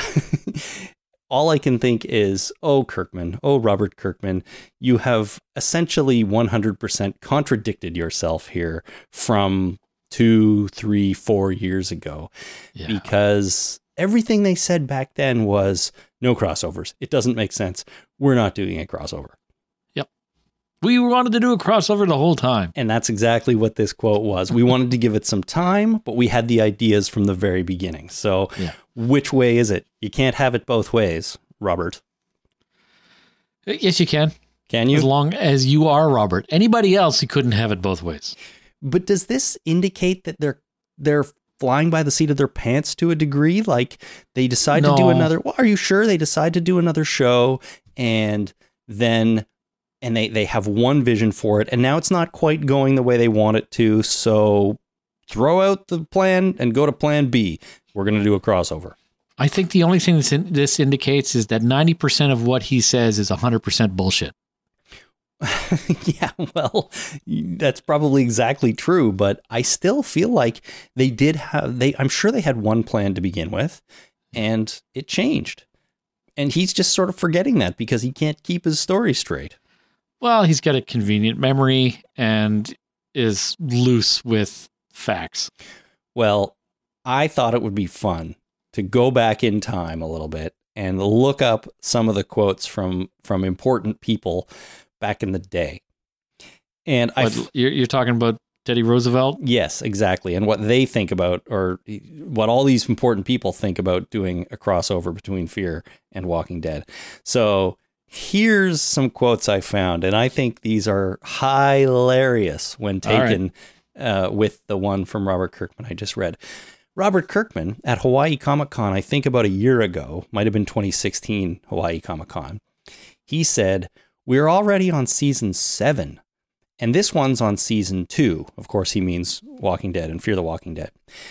all I can think is, oh, Kirkman, oh, Robert Kirkman, you have essentially 100% contradicted yourself here from two, three, four years ago. Yeah. Because everything they said back then was no crossovers. It doesn't make sense. We're not doing a crossover. We wanted to do a crossover the whole time. And that's exactly what this quote was. We wanted to give it some time, but we had the ideas from the very beginning. So, Yeah. which way is it? You can't have it both ways, Robert. Yes, you can. Can you? As long as you are Robert. Anybody else, you couldn't have it both ways. But does this indicate that they're they're flying by the seat of their pants to a degree? Like they decide to do another. Well, are you sure they decide to do another show and then and they they have one vision for it and now it's not quite going the way they want it to. So throw out the plan and go to plan B. We're going to do a crossover. I think the only thing this, in, this indicates is that 90% of what he says is 100% bullshit. yeah, well, that's probably exactly true, but I still feel like they did have they I'm sure they had one plan to begin with and it changed. And he's just sort of forgetting that because he can't keep his story straight. Well, he's got a convenient memory and is loose with facts. Well, I thought it would be fun to go back in time a little bit and look up some of the quotes from from important people back in the day. And I you're, you're talking about Teddy Roosevelt? Yes, exactly. And what they think about, or what all these important people think about doing a crossover between Fear and Walking Dead. So here's some quotes I found, and I think these are hilarious when All right. taken uh, with the one from Robert Kirkman I just read. Robert Kirkman at Hawaii Comic Con, I think about a year ago, might have been 2016 Hawaii Comic Con. He said, We're already on season seven. And this one's on season two. Of course, he means Walking Dead and Fear the Walking Dead.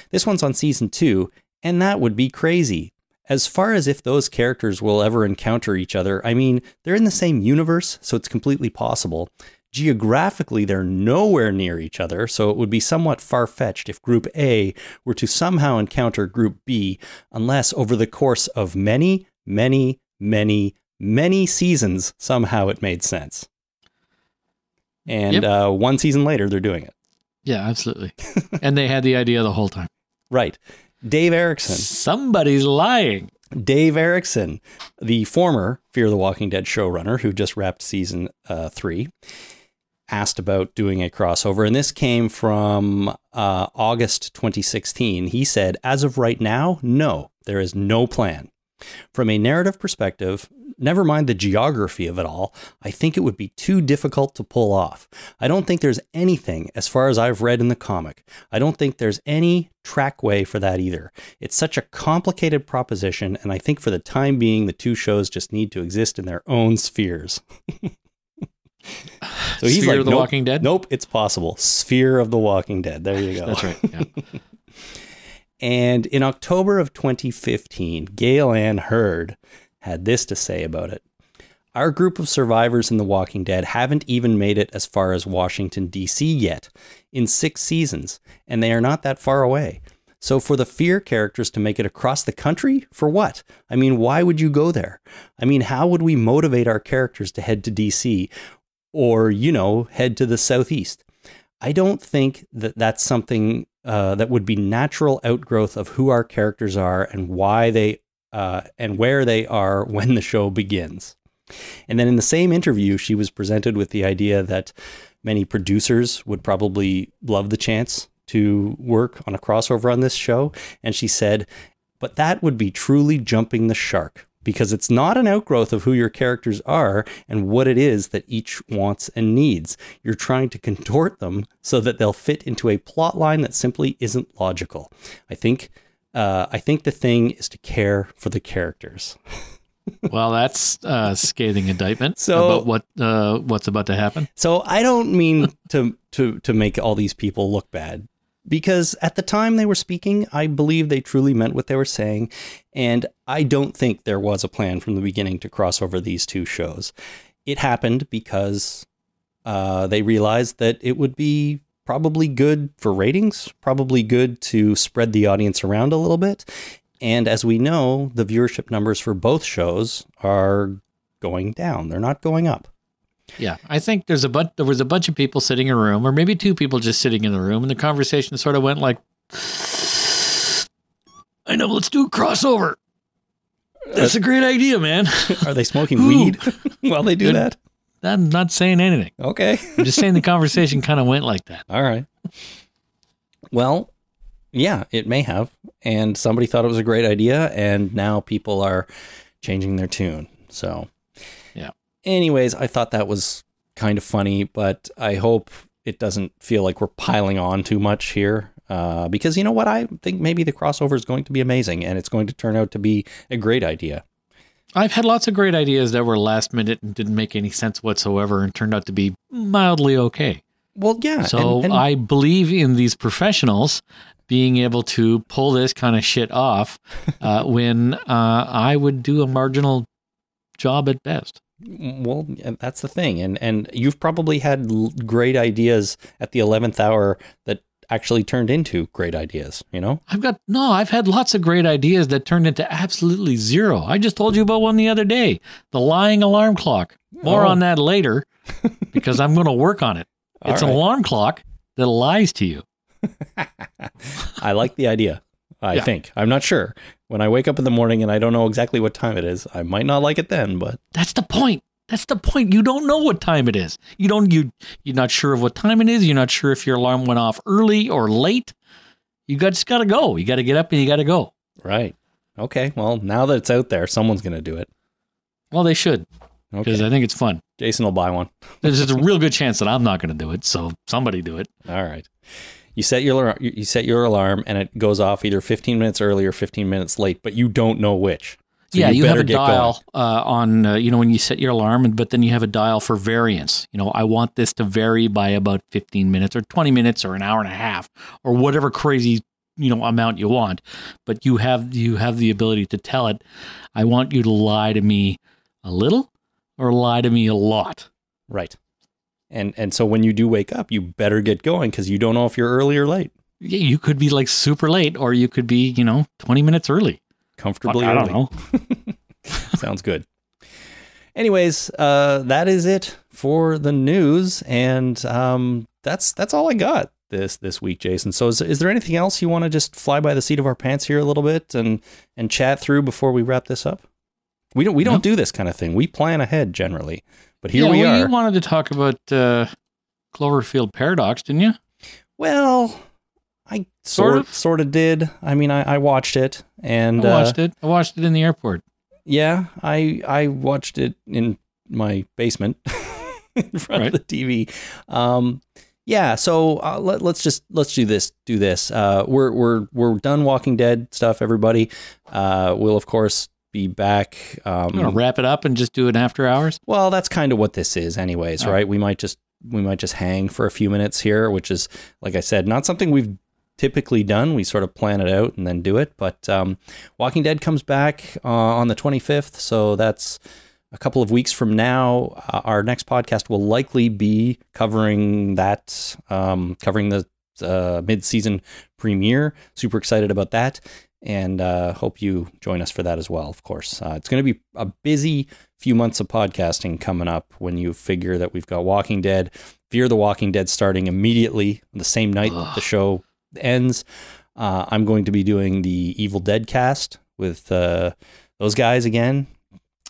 This one's on season two, and that would be crazy. As far as if those characters will ever encounter each other, I mean, they're in the same universe, so it's completely possible. Geographically, they're nowhere near each other, so it would be somewhat far fetched if Group A were to somehow encounter Group B, unless over the course of many, many, many, many seasons, somehow it made sense. And Yep. uh, one season later, they're doing it. Yeah, absolutely. and they had the idea the whole time. Right. Dave Erickson. Somebody's lying. Dave Erickson, the former Fear the Walking Dead showrunner who just wrapped season uh, three, asked about doing a crossover. And this came from uh, August 2016. He said, As of right now, no, there is no plan. From a narrative perspective, never mind the geography of it all, I think it would be too difficult to pull off. I don't think there's anything, as far as I've read in the comic, I don't think there's any trackway for that either. It's such a complicated proposition, and I think for the time being, the two shows just need to exist in their own spheres. so he's Sphere like, of the nope, Walking Dead? Nope, it's possible. Sphere of the Walking Dead. There you go. That's right. Yeah. And in October of 2015, Gale Anne Hurd had this to say about it. Our group of survivors in The Walking Dead haven't even made it as far as Washington, D.C. yet, in six seasons, and they are not that far away. So, for the fear characters to make it across the country, for what? I mean, why would you go there? I mean, how would we motivate our characters to head to D.C. or, you know, head to the Southeast? I don't think that that's something uh, that would be natural outgrowth of who our characters are and why they uh, and where they are when the show begins. And then in the same interview, she was presented with the idea that many producers would probably love the chance to work on a crossover on this show. And she said, but that would be truly jumping the shark. because it's not an outgrowth of who your characters are and what it is that each wants and needs. You're trying to contort them so that they'll fit into a plot line that simply isn't logical. I think uh, I think the thing is to care for the characters. well, that's a scathing indictment So- about what uh, what's about to happen. So I don't mean to to to make all these people look bad because at the time they were speaking, I believe they truly meant what they were saying, and I don't think there was a plan from the beginning to cross over these two shows. It happened because uh, they realized that it would be probably good for ratings, probably good to spread the audience around a little bit. And as we know, the viewership numbers for both shows are going down. They're not going up. Yeah, I think there's a bunch. There was a bunch of people sitting in a room, or maybe two people just sitting in the room, and the conversation sort of went like, "I know, let's do a crossover. That's a great idea, man." Are they smoking weed while they do that? I'm not saying anything. Okay. I'm just saying the conversation kind of went like that. All right. Well, yeah, it may have. And somebody thought it was a great idea. And now people are changing their tune. So, Yeah. Anyways, I thought that was kind of funny, but I hope it doesn't feel like we're piling on too much here. Uh, because you know what? I think maybe the crossover is going to be amazing and it's going to turn out to be a great idea. I've had lots of great ideas that were last minute and didn't make any sense whatsoever, and turned out to be mildly okay. Well, yeah. So and- and- I believe in these professionals being able to pull this kind of shit off uh, when uh, I would do a marginal job at best. Well, that's the thing, and and you've probably had great ideas at the eleventh hour that actually turned into great ideas. You know, I've got no, I've had lots of great ideas that turned into absolutely zero. I just told you about one the other day the lying alarm clock. More Oh. on that later because I'm going to work on it. It's an alarm clock that lies to you. I like the idea. I Yeah. think I'm not sure. When I wake up in the morning and I don't know exactly what time it is, I might not like it then. But That's the point. That's the point. You don't know what time it is. You don't you you're not sure of what time it is. You're not sure if your alarm went off early or late. You got just got to go. You got to get up and you got to go. right, okay. Well, now that it's out there, someone's going to do it. Well, they should because Okay, I think it's fun. Jason will buy one. There's a real good chance that I'm not going to do it. So somebody do it. All right. You set your you set your alarm and it goes off either 15 minutes early or 15 minutes late, but you don't know which. So yeah, you, have a dial uh, on uh, you know when you set your alarm, but then you have a dial for variance. You know, I want this to vary by about 15 minutes or 20 minutes or an hour and a half or whatever crazy you know amount you want. But you have you have the ability to tell it, I want you to lie to me a little or lie to me a lot. Right. And and so when you do wake up, you better get going because you don't know if you're early or late. Yeah, You could be like super late, or you could be you know 20 minutes early. Comfortably I early. don't know. Sounds good. Anyways, uh, that is it for the news, and um, that's that's all I got this this week, Jason. So, is, is there anything else you want to just fly by the seat of our pants here a little bit and and chat through before we wrap this up? We don't we don't No. do this kind of thing. We plan ahead generally, but here yeah, we well, are. You wanted to talk about uh, Cloverfield Paradox, didn't you? well, I Sort sort of? sort of did. I mean, I, I watched it, and I uh, watched it. I watched it in the airport. Yeah, I I watched it in my basement in front Right. of the TV. Um, yeah, so uh, let, let's just let's do this. Do this. Uh, we're we're we're done Walking Dead stuff. Everybody, uh, we'll of course be back. You want to Um, wrap it up and just do it after hours? well, that's kind of what this is, anyways, All right? We might just we might just hang for a few minutes here, which is like I said, not something we've typically done. We sort of plan it out and then do it. But um, Walking Dead comes back uh, on the 25th, so that's a couple of weeks from now. Uh, our next podcast will likely be covering that, um, covering the uh, mid-season premiere. Super excited about that. And uh, hope you join us for that as well, of course. Uh, it's going to be a busy few months of podcasting coming up when you figure that we've got Walking Dead, Fear the Walking Dead starting immediately the same night that the show ends. Uh, I'm going to be doing the Evil Dead cast with uh, those guys again,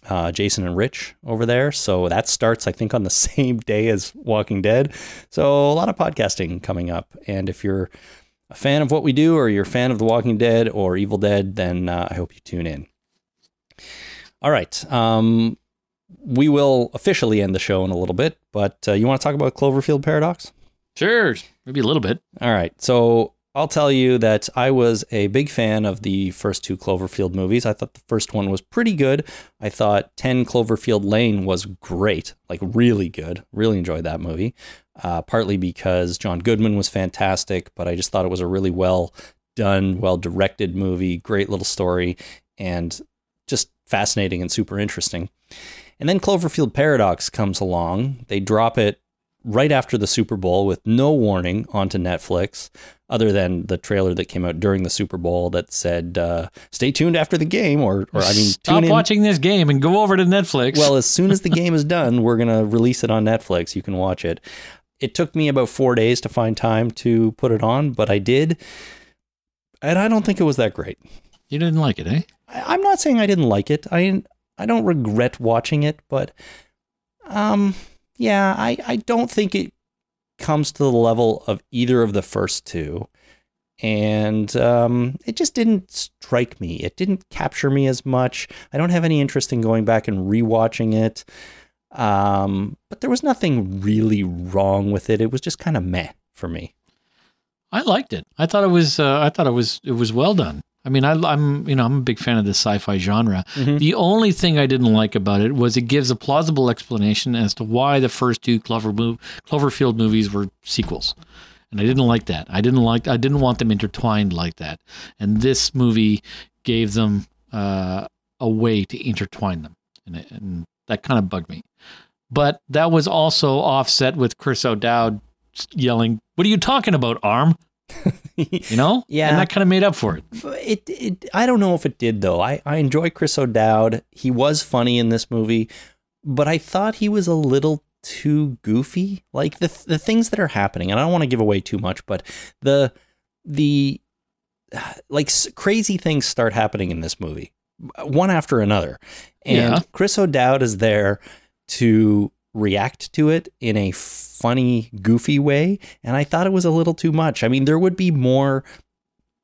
uh, Jason and Rich over there. So that starts, I think, on the same day as Walking Dead. So a lot of podcasting coming up. And if you're a fan of what we do, or you're a fan of The Walking Dead or Evil Dead, then uh, I hope you tune in. All right. Um, we will officially end the show in a little bit, but uh, you want to talk about Cloverfield Paradox? Sure, maybe a little bit. All right. So I'll tell you that I was a big fan of the first two Cloverfield movies. I thought the first one was pretty good. I thought 10 Cloverfield Lane was great, like really good. Really enjoyed that movie. Uh, partly because John Goodman was fantastic, but I just thought it was a really well done, well directed movie, great little story, and just fascinating and super interesting. And then Cloverfield Paradox comes along. They drop it right after the Super Bowl with no warning onto Netflix, other than the trailer that came out during the Super Bowl that said, uh, "Stay tuned after the game," or, or I mean, Stop watching this game and go over to Netflix. Well, as soon as the game is done, we're gonna release it on Netflix. You can watch it. It took me about four days to find time to put it on, but I did, and I don't think it was that great. you didn't like it, eh? I, I'm not saying I didn't like it. I I don't regret watching it, but um, yeah, I I don't think it comes to the level of either of the first two, and um, it just didn't strike me. It didn't capture me as much. I don't have any interest in going back and rewatching it. Um, but there was nothing really wrong with it. It was just kind of meh for me. I liked it. I thought it was. Uh, I thought it was. It was well done. I mean, I, I'm you know I'm a big fan of the sci-fi genre. Mhm. The only thing I didn't like about it was it gives a plausible explanation as to why the first two Clover mov- Cloverfield movies were sequels, and I didn't like that. I didn't like. I didn't want them intertwined like that. And this movie gave them uh, a way to intertwine them, and, it, and that kind of bugged me. But that was also offset with Chris O'Dowd yelling, "What are you talking about, Arm?" You know, Yeah. and that kind of made up for it. It, it I don't know if it did though. I, I enjoy Chris O'Dowd. He was funny in this movie, but I thought he was a little too goofy. Like the the things that are happening, and I don't want to give away too much, but the the like s- crazy things start happening in this movie, one after another, and Yeah. Chris O'Dowd is there to react to it in a funny, goofy way, and I thought it was a little too much. I mean, there would be more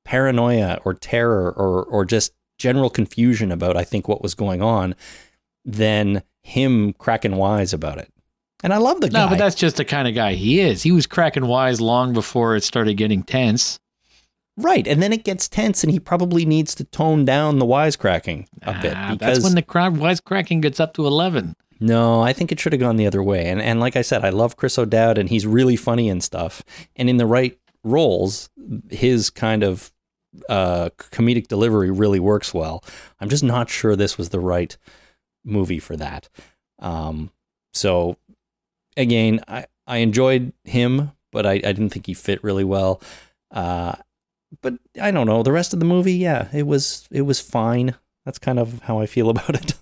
paranoia or terror or or just general confusion about I think what was going on than him cracking wise about it. And I love the guy. No, but that's just the kind of guy he is. He was cracking wise long before it started getting tense. right. And then it gets tense and he probably needs to tone down the wisecracking a bit Ah, because that's when the cra- wisecracking gets up to 11. No, I think it should have gone the other way. And and like I said, I love Chris O'Dowd and he's really funny and stuff. And in the right roles, his kind of uh, comedic delivery really works well. I'm just not sure this was the right movie for that. Um, so again, I, I enjoyed him, but I, I didn't think he fit really well. Uh, but I don't know the rest of the movie. Yeah, it was it was fine. That's kind of how I feel about it.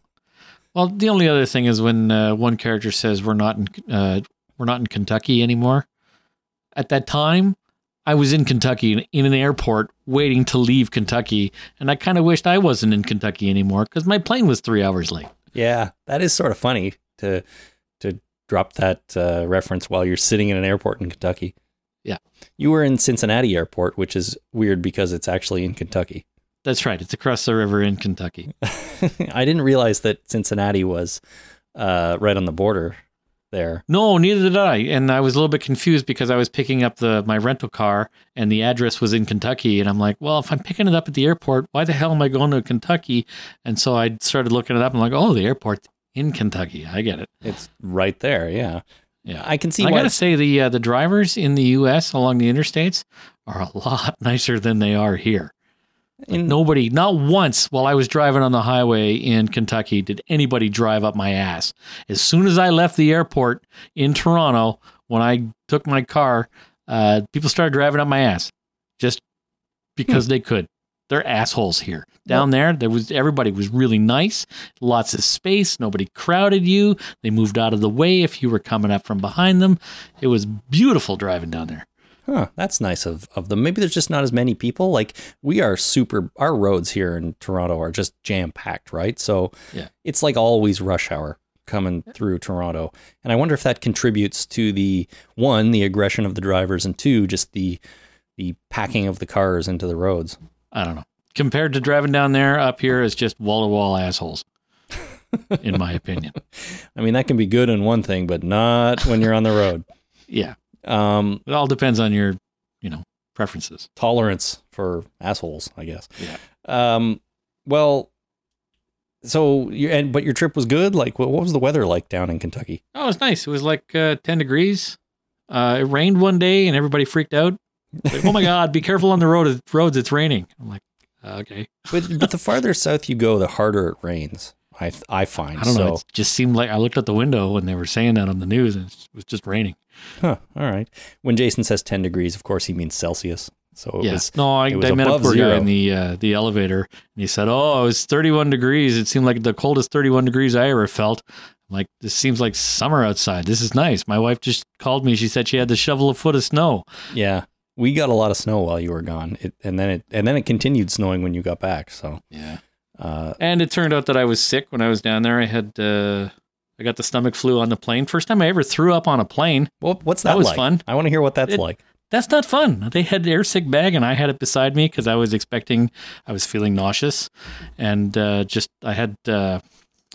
Well, the only other thing is when uh, one character says we're not in uh, we're not in Kentucky anymore. At that time, I was in Kentucky in, an airport waiting to leave Kentucky, and I kind of wished I wasn't in Kentucky anymore because my plane was three hours late. Yeah, that is sort of funny to to drop that uh, reference while you're sitting in an airport in Kentucky. Yeah. you were in Cincinnati Airport, which is weird because it's actually in Kentucky. That's right. It's across the river in Kentucky. I didn't realize that Cincinnati was uh, right on the border there. No, neither did I. And I was a little bit confused because I was picking up the my rental car and the address was in Kentucky. And I'm like, well, if I'm picking it up at the airport, why the hell am I going to Kentucky? And so I started looking it up. and I'm like, oh, the airport's in Kentucky. I get it. It's right there. Yeah, Yeah. I can see I gotta say the uh, the drivers in the U.S. along the interstates are a lot nicer than they are here. In- nobody, not once while I was driving on the highway in Kentucky, did anybody drive up my ass. As soon as I left the airport in Toronto, when I took my car, uh, people started driving up my ass just because they could. They're assholes here. Down there, there was everybody was really nice, lots of space, nobody crowded you. They moved out of the way if you were coming up from behind them. It was beautiful driving down there. Huh, that's nice of, of them. Maybe there's just not as many people. Like we are super our roads here in Toronto are just jam packed, right? So Yeah. it's like always rush hour coming through Toronto. And I wonder if that contributes to the one, the aggression of the drivers, and two, just the the packing of the cars into the roads. I don't know. Compared to driving down there, up here is just wall to wall assholes. in my opinion. I mean, that can be good in one thing, but not when you're on the road. Yeah, Um, it all depends on your, you know, preferences. tolerance for assholes, I guess. Yeah. Um, well, so you and but your trip was good. Like, what, what was the weather like down in Kentucky? Oh, it was nice. It was like uh, 10 degrees. Uh, it rained one day and everybody freaked out. Like, oh my God, be careful on the road. roads. It's raining. I'm like, uh, okay. But but the farther south you go, the harder it rains. I I find. I don't so, know. It just seemed like I looked out the window when they were saying that on the news and it was just raining. Huh, all right. When Jason says ten degrees, of course he means Celsius. So it yeah. was. no, I, was I met a above poor zero. guy in the uh, the elevator and he said, "Oh, it was 31 degrees. It seemed like the coldest 31 degrees I ever felt." I'm like, this seems like summer outside. This is nice. My wife just called me. She said she had to shovel a foot of snow. Yeah, we got a lot of snow while you were gone, it, and then it and then it continued snowing when you got back. So, Yeah. uh, And it turned out that I was sick when I was down there. I had uh, I got the stomach flu on the plane. First time I ever threw up on a plane. well, what's that, That was like? fun. I want to hear what that's It- like. That's not fun. They had the air sick bag, and I had it beside me because I was expecting, I was feeling nauseous, and uh, just I had uh,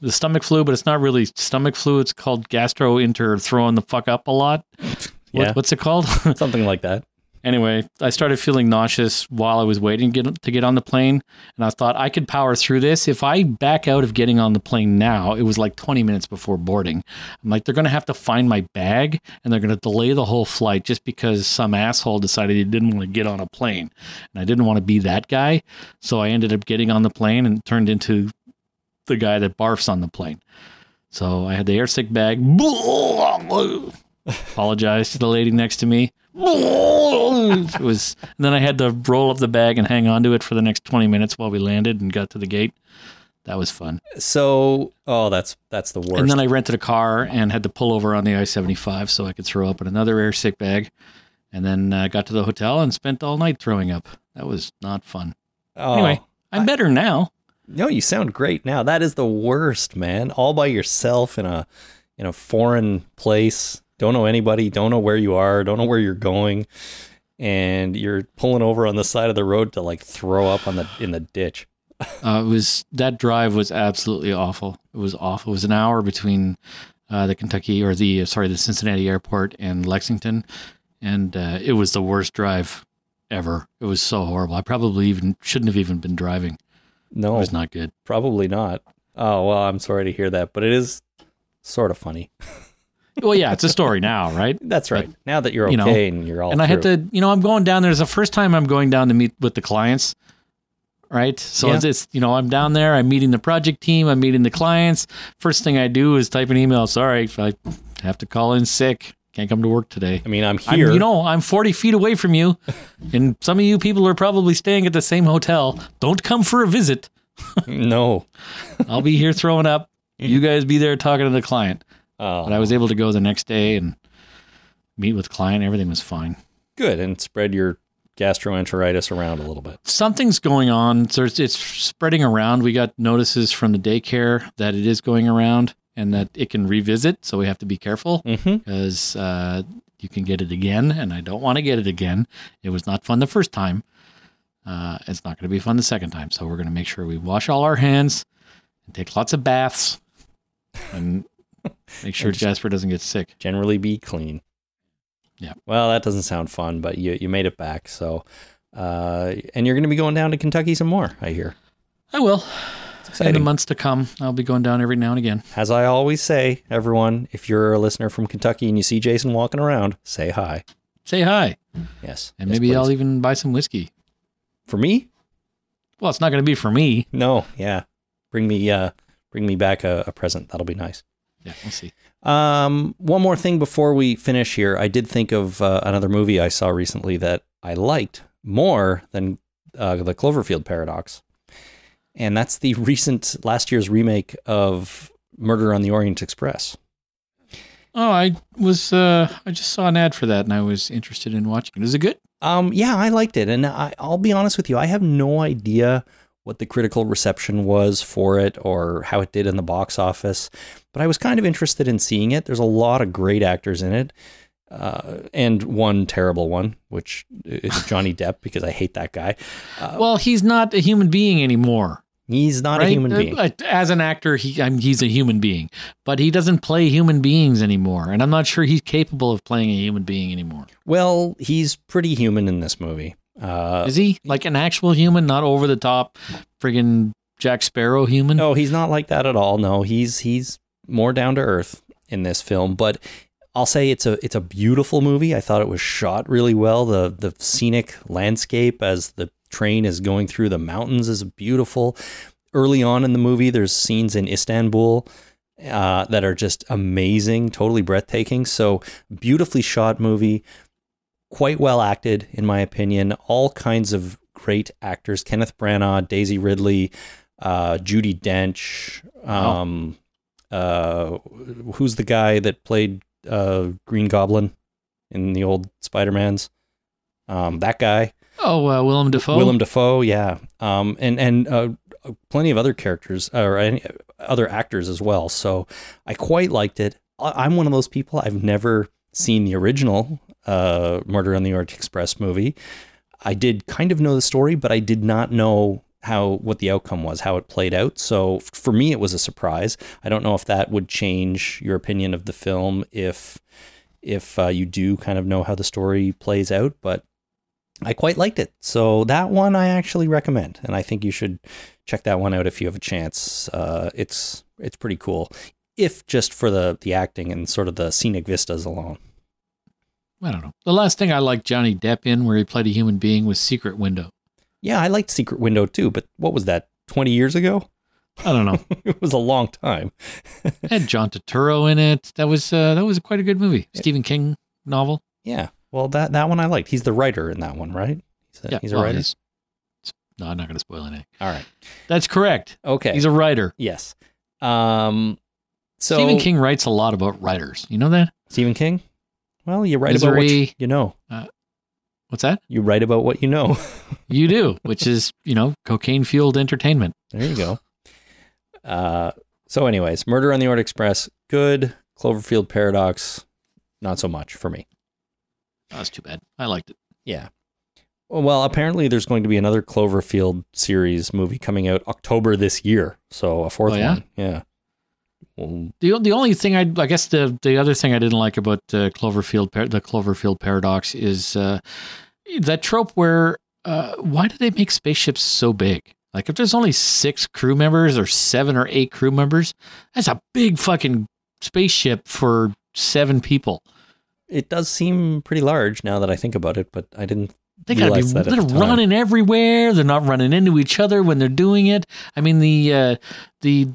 the stomach flu, but it's not really stomach flu. It's called gastroenter throwing the fuck up a lot. What- Yeah. what's it called? Something like that. Anyway, I started feeling nauseous while I was waiting to get, to get on the plane, and I thought I could power through this. If I back out of getting on the plane now, it was like 20 minutes before boarding. I'm like, they're going to have to find my bag, and they're going to delay the whole flight just because some asshole decided he didn't want to get on a plane, and I didn't want to be that guy. So I ended up getting on the plane and turned into the guy that barfs on the plane. So I had the airsick bag. Apologize to the lady next to me. It was, and then I had to roll up the bag and hang on to it for the next 20 minutes while we landed and got to the gate. That was fun. So, oh, that's that's the worst. And then I rented a car and had to pull over on the I 75 so I could throw up in another air sick bag. And then uh, got to the hotel and spent all night throwing up. That was not fun. oh, Anyway, I'm better now. no, you sound great now. That is the worst, man. All by yourself in a in a foreign place. Don't know anybody. Don't know where you are. Don't know where you're going, and you're pulling over on the side of the road to like throw up on the in the ditch. Uh, it was that drive was absolutely awful. It was awful. It was an hour between uh, the Kentucky or the sorry the Cincinnati airport and Lexington, and uh, it was the worst drive ever. It was so horrible. I probably even shouldn't have even been driving. No, It was not good. probably not. Oh well, I'm sorry to hear that, but it is sort of funny. Well, yeah, it's a story now, right? That's right. now that you're you know, okay and you're all and I had to, you know, I'm going down there. It's the first time I'm going down to meet with the clients, right? So Yeah. it's, it's, you know, I'm down there. I'm meeting the project team. I'm meeting the clients. First thing I do is type an email. Sorry, if I have to call in sick. Can't come to work today. I mean, I'm I'm, here. you know, I'm 40 feet away from you, and some of you people are probably staying at the same hotel. Don't come for a visit. no. I'll be here throwing up. You guys be there talking to the client. Oh, But I was able to go the next day and meet with client. Everything was fine. good and spread your gastroenteritis around a little bit. something's going on. So it's, it's spreading around. We got notices from the daycare that it is going around and that it can revisit. So we have to be careful Mm-hmm. because uh, you can get it again, and I don't want to get it again. It was not fun the first time. Uh, it's not going to be fun the second time. So we're going to make sure we wash all our hands and take lots of baths and make sure Jasper doesn't get sick. Generally, be clean. Yeah. Well, that doesn't sound fun, but you you made it back. So, uh, and you're going to be going down to Kentucky some more. I hear. I will. It's In the months to come, I'll be going down every now and again. As I always say, everyone, if you're a listener from Kentucky and you see Jason walking around, say hi. Say hi, Yes. and Yes, maybe please. I'll even buy some whiskey. for me. Well, it's not going to be for me. No. Yeah. Bring me. Uh, bring me back a, a present. That'll be nice. Yeah, we'll see. Um, one more thing before we finish here. I did think of uh, another movie I saw recently that I liked more than uh, the Cloverfield Paradox, and that's the recent last year's remake of Murder on the Orient Express. Oh, I was. Uh, I just saw an ad for that, and I was interested in watching it. Is it good? Um, yeah, I liked it, and I, I'll be honest with you, I have no idea what the critical reception was for it or how it did in the box office, but I was kind of interested in seeing it. There's a lot of great actors in it, uh, and one terrible one, which is Johnny Depp because I hate that guy. well, he's not a human being anymore. He's not a human Uh, being. uh, As an actor, he I mean, he's a human being, but he doesn't play human beings anymore, and I'm not sure he's capable of playing a human being anymore. Well, he's pretty human in this movie. Uh, Is he like an actual human, not over the top, friggin' Jack Sparrow human? no, he's not like that at all. No, he's he's more down to earth in this film. But I'll say it's a it's a beautiful movie. I thought it was shot really well. The the scenic landscape as the train is going through the mountains is beautiful. Early on in the movie, there's scenes in Istanbul uh, that are just amazing, totally breathtaking. So beautifully shot movie, quite well acted in my opinion. All kinds of great actors: Kenneth Branagh, Daisy Ridley, uh, Judi Dench. Um, uh, who's the guy that played uh, Green Goblin in the old Spider Mans? Um, that guy. Oh, uh, Willem Dafoe. Willem Dafoe, yeah, um, and and uh, plenty of other characters or any other actors as well. So I quite liked it. I'm one of those people. I've never seen the original uh, Murder on the Orient Express movie. I did kind of know the story, but I did not know how what the outcome was, how it played out. So for me, it was a surprise. I don't know if that would change your opinion of the film if if uh, you do kind of know how the story plays out, but I quite liked it. So that one I actually recommend, and I think you should check that one out if you have a chance. Uh, it's it's pretty cool, if just for the the acting and sort of the scenic vistas alone. I don't know. The last thing I liked Johnny Depp in, where he played a human being, was Secret Window. Yeah, I liked Secret Window too, but what was that? Twenty years ago? I don't know. it was a long time. It had John Turturro in it. That was uh, that was quite a good movie. Stephen King novel. Yeah. Well, that that one I liked. He's the writer in that one, right? He's a, Yeah, he's a well, writer. he's- no, I'm not going to spoil anything. All right. That's correct. Okay. He's a writer. yes. Um. So Stephen King writes a lot about writers. You know that? Stephen King. Well, you write about what you, Misery. you know. What's that? You write about what you know. You do, which is you know cocaine fueled entertainment. There you go. Uh, so, anyways, Murder on the Orient Express, good. Cloverfield Paradox, not so much for me. That's too bad. I liked it. Yeah. Well, apparently there's going to be another Cloverfield series movie coming out October this year. So a fourth Oh, yeah? one. Yeah. The the only thing I I guess the the other thing I didn't like about uh, Cloverfield the Cloverfield paradox is uh, that trope where uh, why do they make spaceships so big? Like if there's only six crew members or seven or eight crew members, that's a big fucking spaceship for seven people. it does seem pretty large now that I think about it, but I didn't. They gotta be they're the running everywhere. They're not running into each other when they're doing it. I mean the uh, the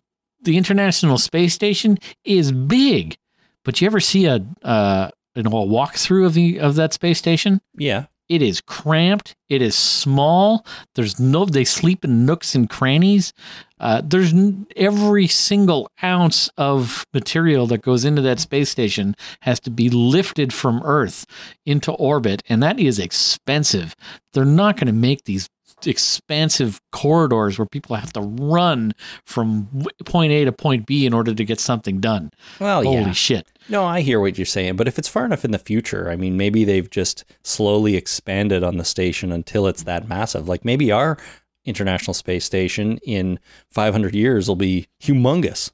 the International Space Station is big, but you ever see a uh, you know a walkthrough of the of that space station? Yeah. It is cramped. It is small. There's no. They sleep in nooks and crannies. Uh, there's n- every single ounce of material that goes into that space station has to be lifted from Earth into orbit, and that is expensive. They're not going to make these expansive corridors where people have to run from point A to point B in order to get something done. Well, Holy yeah. shit! No, I hear what you're saying, but if it's far enough in the future, I mean, maybe they've just slowly expanded on the station until it's that massive. Like maybe our International Space Station in 500 years will be humongous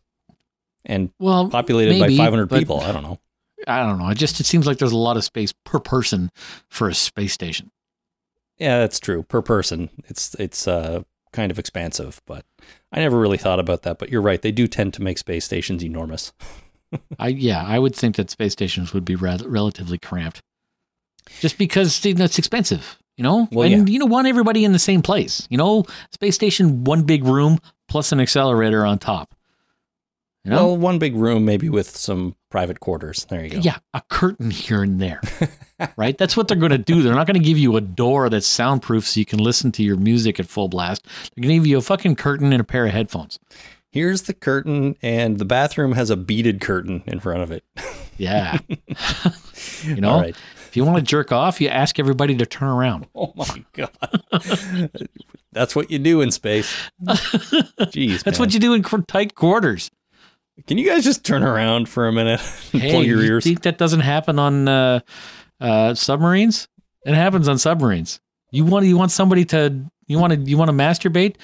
and Well, populated maybe, by 500 but- people. I don't know. I don't know. It just it seems like there's a lot of space per person for a space station. Yeah, that's true. Per person, it's it's uh, kind of expansive, but I never really thought about that. But you're right; they do tend to make space stations enormous. I yeah, I would think that space stations would be rather, relatively cramped, just because you know, it's expensive. You know, Well, and yeah. you don't want everybody in the same place. You know, space station, one big room plus an accelerator on top. You know, Well, one big room, maybe with some private quarters. There you go. yeah, a curtain here and there, right? That's what they're going to do. They're not going to give you a door that's soundproof so you can listen to your music at full blast. They're going to give you a fucking curtain and a pair of headphones. Here's the curtain, and the bathroom has a beaded curtain in front of it. Yeah. you know, right. if you want to jerk off, you ask everybody to turn around. Oh my god. That's what you do in space. Jeez. That's what you do in tight quarters. Can you guys just turn around for a minute and Hey, pull your ears. you think that doesn't happen on uh, uh, submarines? It happens on submarines. You want you want somebody to You want to you want to masturbate?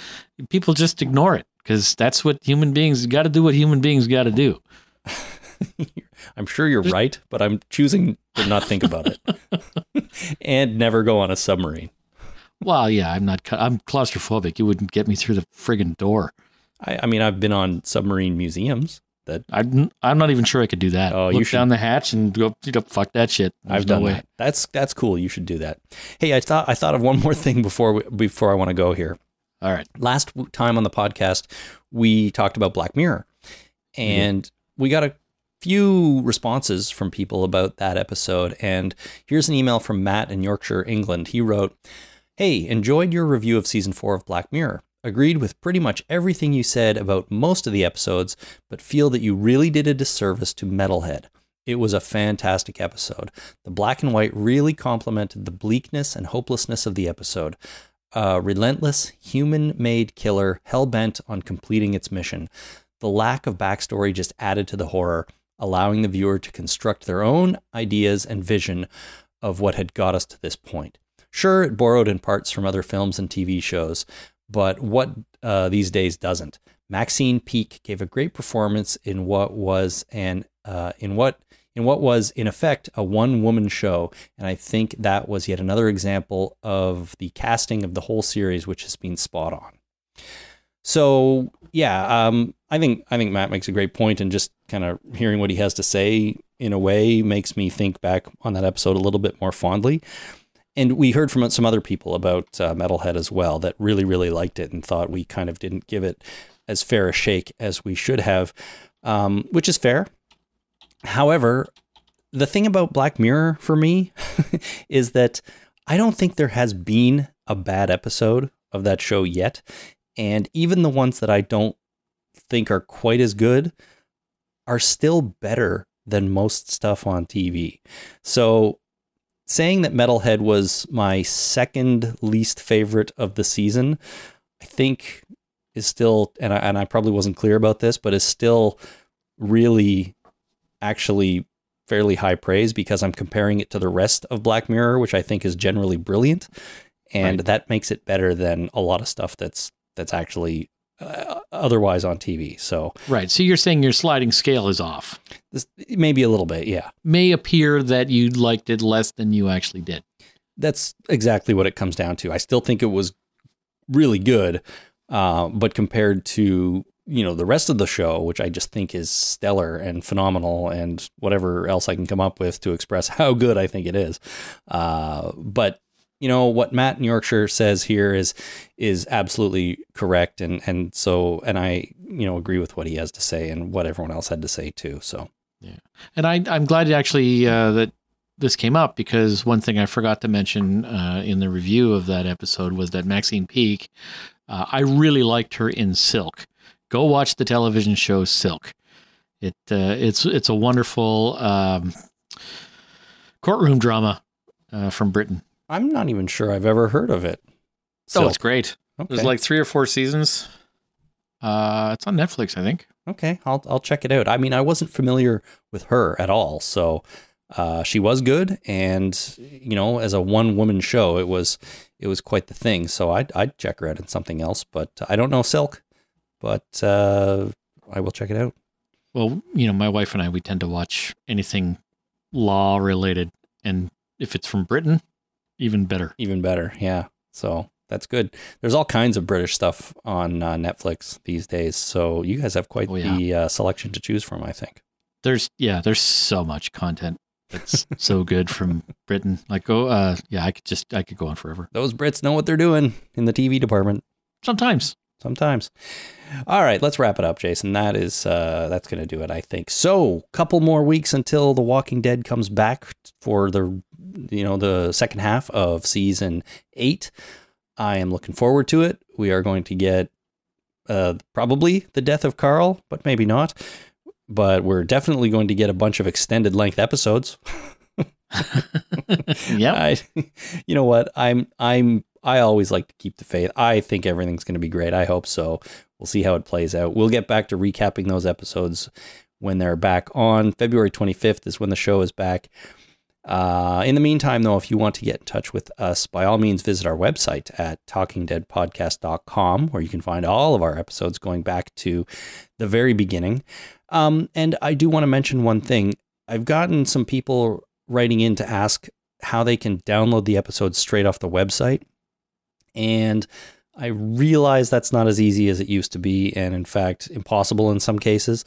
People just ignore it because that's what human beings got to do. What human beings got to do. I'm sure you're right, but I'm choosing to not think about it and never go on a submarine. Well, yeah, I'm not. I'm claustrophobic. You wouldn't get me through the friggin' door. I, I mean, I've been on submarine museums. That I'm, I'm not even sure I could do that. Oh, you Look should- down the hatch and go, you know, fuck that shit. There's I've no done way. that. That's that's cool. You should do that. Hey, I thought I thought of one more thing before we, before I want to go here. All right. last time on the podcast, we talked about Black Mirror, and we got a few responses from people about that episode. And here's an email from Matt in Yorkshire, England. He wrote, Hey, enjoyed your review of season four of Black Mirror. Agreed with pretty much everything you said about most of the episodes, but feel that you really did a disservice to Metalhead. It was a fantastic episode. The black and white really complemented the bleakness and hopelessness of the episode a relentless, human made killer hell bent on completing its mission. The lack of backstory just added to the horror, allowing the viewer to construct their own ideas and vision of what had got us to this point. Sure, it borrowed in parts from other films and TV shows, but what uh, these days doesn't. Maxine Peake gave a great performance in what was an uh, in what in what was in effect a one woman show, and I think that was yet another example of the casting of the whole series, which has been spot on. So yeah, um, I think I think Matt makes a great point, and just kind of hearing what he has to say in a way makes me think back on that episode a little bit more fondly. And we heard from some other people about uh, Metalhead as well that really really liked it and thought we kind of didn't give it as fair a shake as we should have, um, which is fair. However, the thing about Black Mirror for me is that I don't think there has been a bad episode of that show yet. And even the ones that I don't think are quite as good are still better than most stuff on TV. So saying that Metalhead was my second least favorite of the season, I think is still, and I, and I probably wasn't clear about this, but is still really actually fairly high praise because I'm comparing it to the rest of Black Mirror, which I think is generally brilliant, and Right. that makes it better than a lot of stuff that's that's actually uh, otherwise on TV. So Right. So you're saying your sliding scale is off. This maybe a little bit, yeah. May appear that you liked it less than you actually did. That's exactly what it comes down to. I still think it was really good, uh, but compared to you know the rest of the show, which I just think is stellar and phenomenal, and whatever else I can come up with to express how good I think it is. Uh, but you know what Matt in Yorkshire says here is is absolutely correct, and and so and I you know agree with what he has to say and what everyone else had to say too. So Yeah, and I, I'm glad actually uh, that this came up because one thing I forgot to mention uh, in the review of that episode was that Maxine Peake, uh, I really liked her in Silk. Go watch the television show Silk. It uh, it's it's a wonderful um, courtroom drama uh, from Britain. I'm not even sure I've ever heard of it. Oh, it's great. okay. There's like three or four seasons. Uh, it's on Netflix, I think. Okay, I'll I'll check it out. I mean, I wasn't familiar with her at all, so uh, she was good, and you know, as a one woman show, it was it was quite the thing. So I'd I'd check her out in something else, but I don't know Silk, but uh, I will check it out. Well, you know, my wife and I, we tend to watch anything law related. And if it's from Britain, even better. Even better, yeah. So that's good. There's all kinds of British stuff on uh, Netflix these days, so you guys have quite Oh, yeah. the uh, selection to choose from. I think. There's, yeah, there's so much content that's so good from Britain. Like, oh, uh, yeah, I could just, I could go on forever. Those Brits know what they're doing in the TV department. Sometimes. sometimes. All right, let's wrap it up, Jason. That is uh, that's going to do it, I think. So, couple more weeks until The Walking Dead comes back for the you know the second half of season eight. I am looking forward to it. We are going to get uh, probably the death of Carl, but maybe not. But we're definitely going to get a bunch of extended length episodes. yeah. I, you know what? I'm I'm I always like to keep the faith. I think everything's going to be great. I hope so. We'll see how it plays out. We'll get back to recapping those episodes when they're back on February 25th is when the show is back. Uh, in the meantime, though, if you want to get in touch with us, by all means, visit our website at talkingdeadpodcast.com, where you can find all of our episodes going back to the very beginning. Um, and I do want to mention one thing. I've gotten some people writing in to ask how they can download the episodes straight off the website. And I realize that's not as easy as it used to be, and in fact, impossible in some cases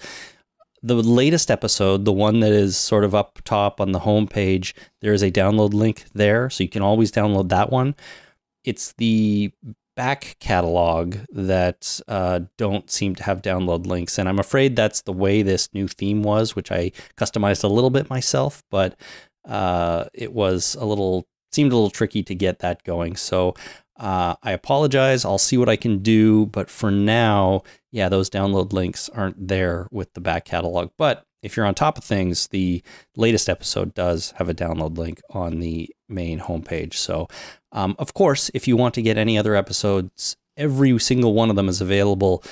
the latest episode, the one that is sort of up top on the homepage, there is a download link there. So you can always download that one. It's the back catalog that uh, don't seem to have download links. And I'm afraid that's the way this new theme was, which I customized a little bit myself, but uh, it was a little, seemed a little tricky to get that going. So uh, I apologize. I'll see what I can do. But for now, yeah, those download links aren't there with the back catalog. But if you're on top of things, the latest episode does have a download link on the main homepage. So, um, of course, if you want to get any other episodes, every single one of them is available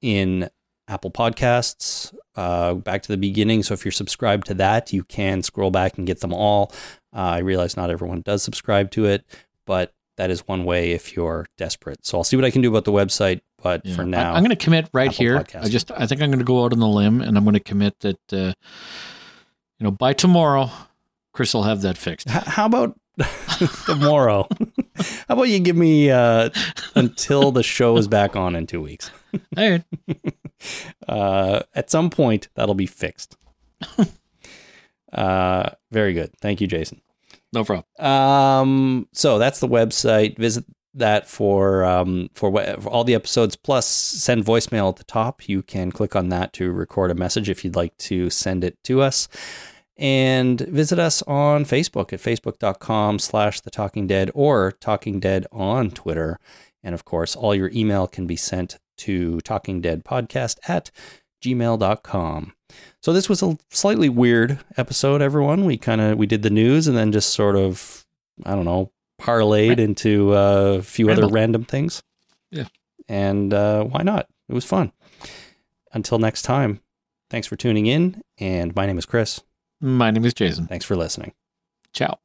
in Apple Podcasts, uh, back to the beginning. So if you're subscribed to that, you can scroll back and get them all. Uh, I realize not everyone does subscribe to it, but that is one way if you're desperate. So I'll see what I can do about the website, but yeah. for now, I, am going to commit right Apple here. Podcast. I just I think I'm going to go out on the limb and I'm going to commit that uh, you know by tomorrow, Chris will have that fixed. H- how about tomorrow? how about you give me uh, until the show is back on in two weeks? All right. Uh, at some point, that'll be fixed. Uh, very good. Thank you, Jason. No problem. Um, so that's the website. Visit that for um for, for all the episodes plus send voicemail at the top you can click on that to record a message if you'd like to send it to us and visit us on facebook at facebook.com slash the talking dead or talking dead on twitter and of course all your email can be sent to talking dead podcast at gmail.com so this was a slightly weird episode, everyone. We kind of we did the news and then just sort of I don't know parlayed into uh, a few Randall. other random things. Yeah, and uh, why not? It was fun. Until next time, thanks for tuning in. And my name is Chris. My name is Jason. Thanks for listening. Ciao.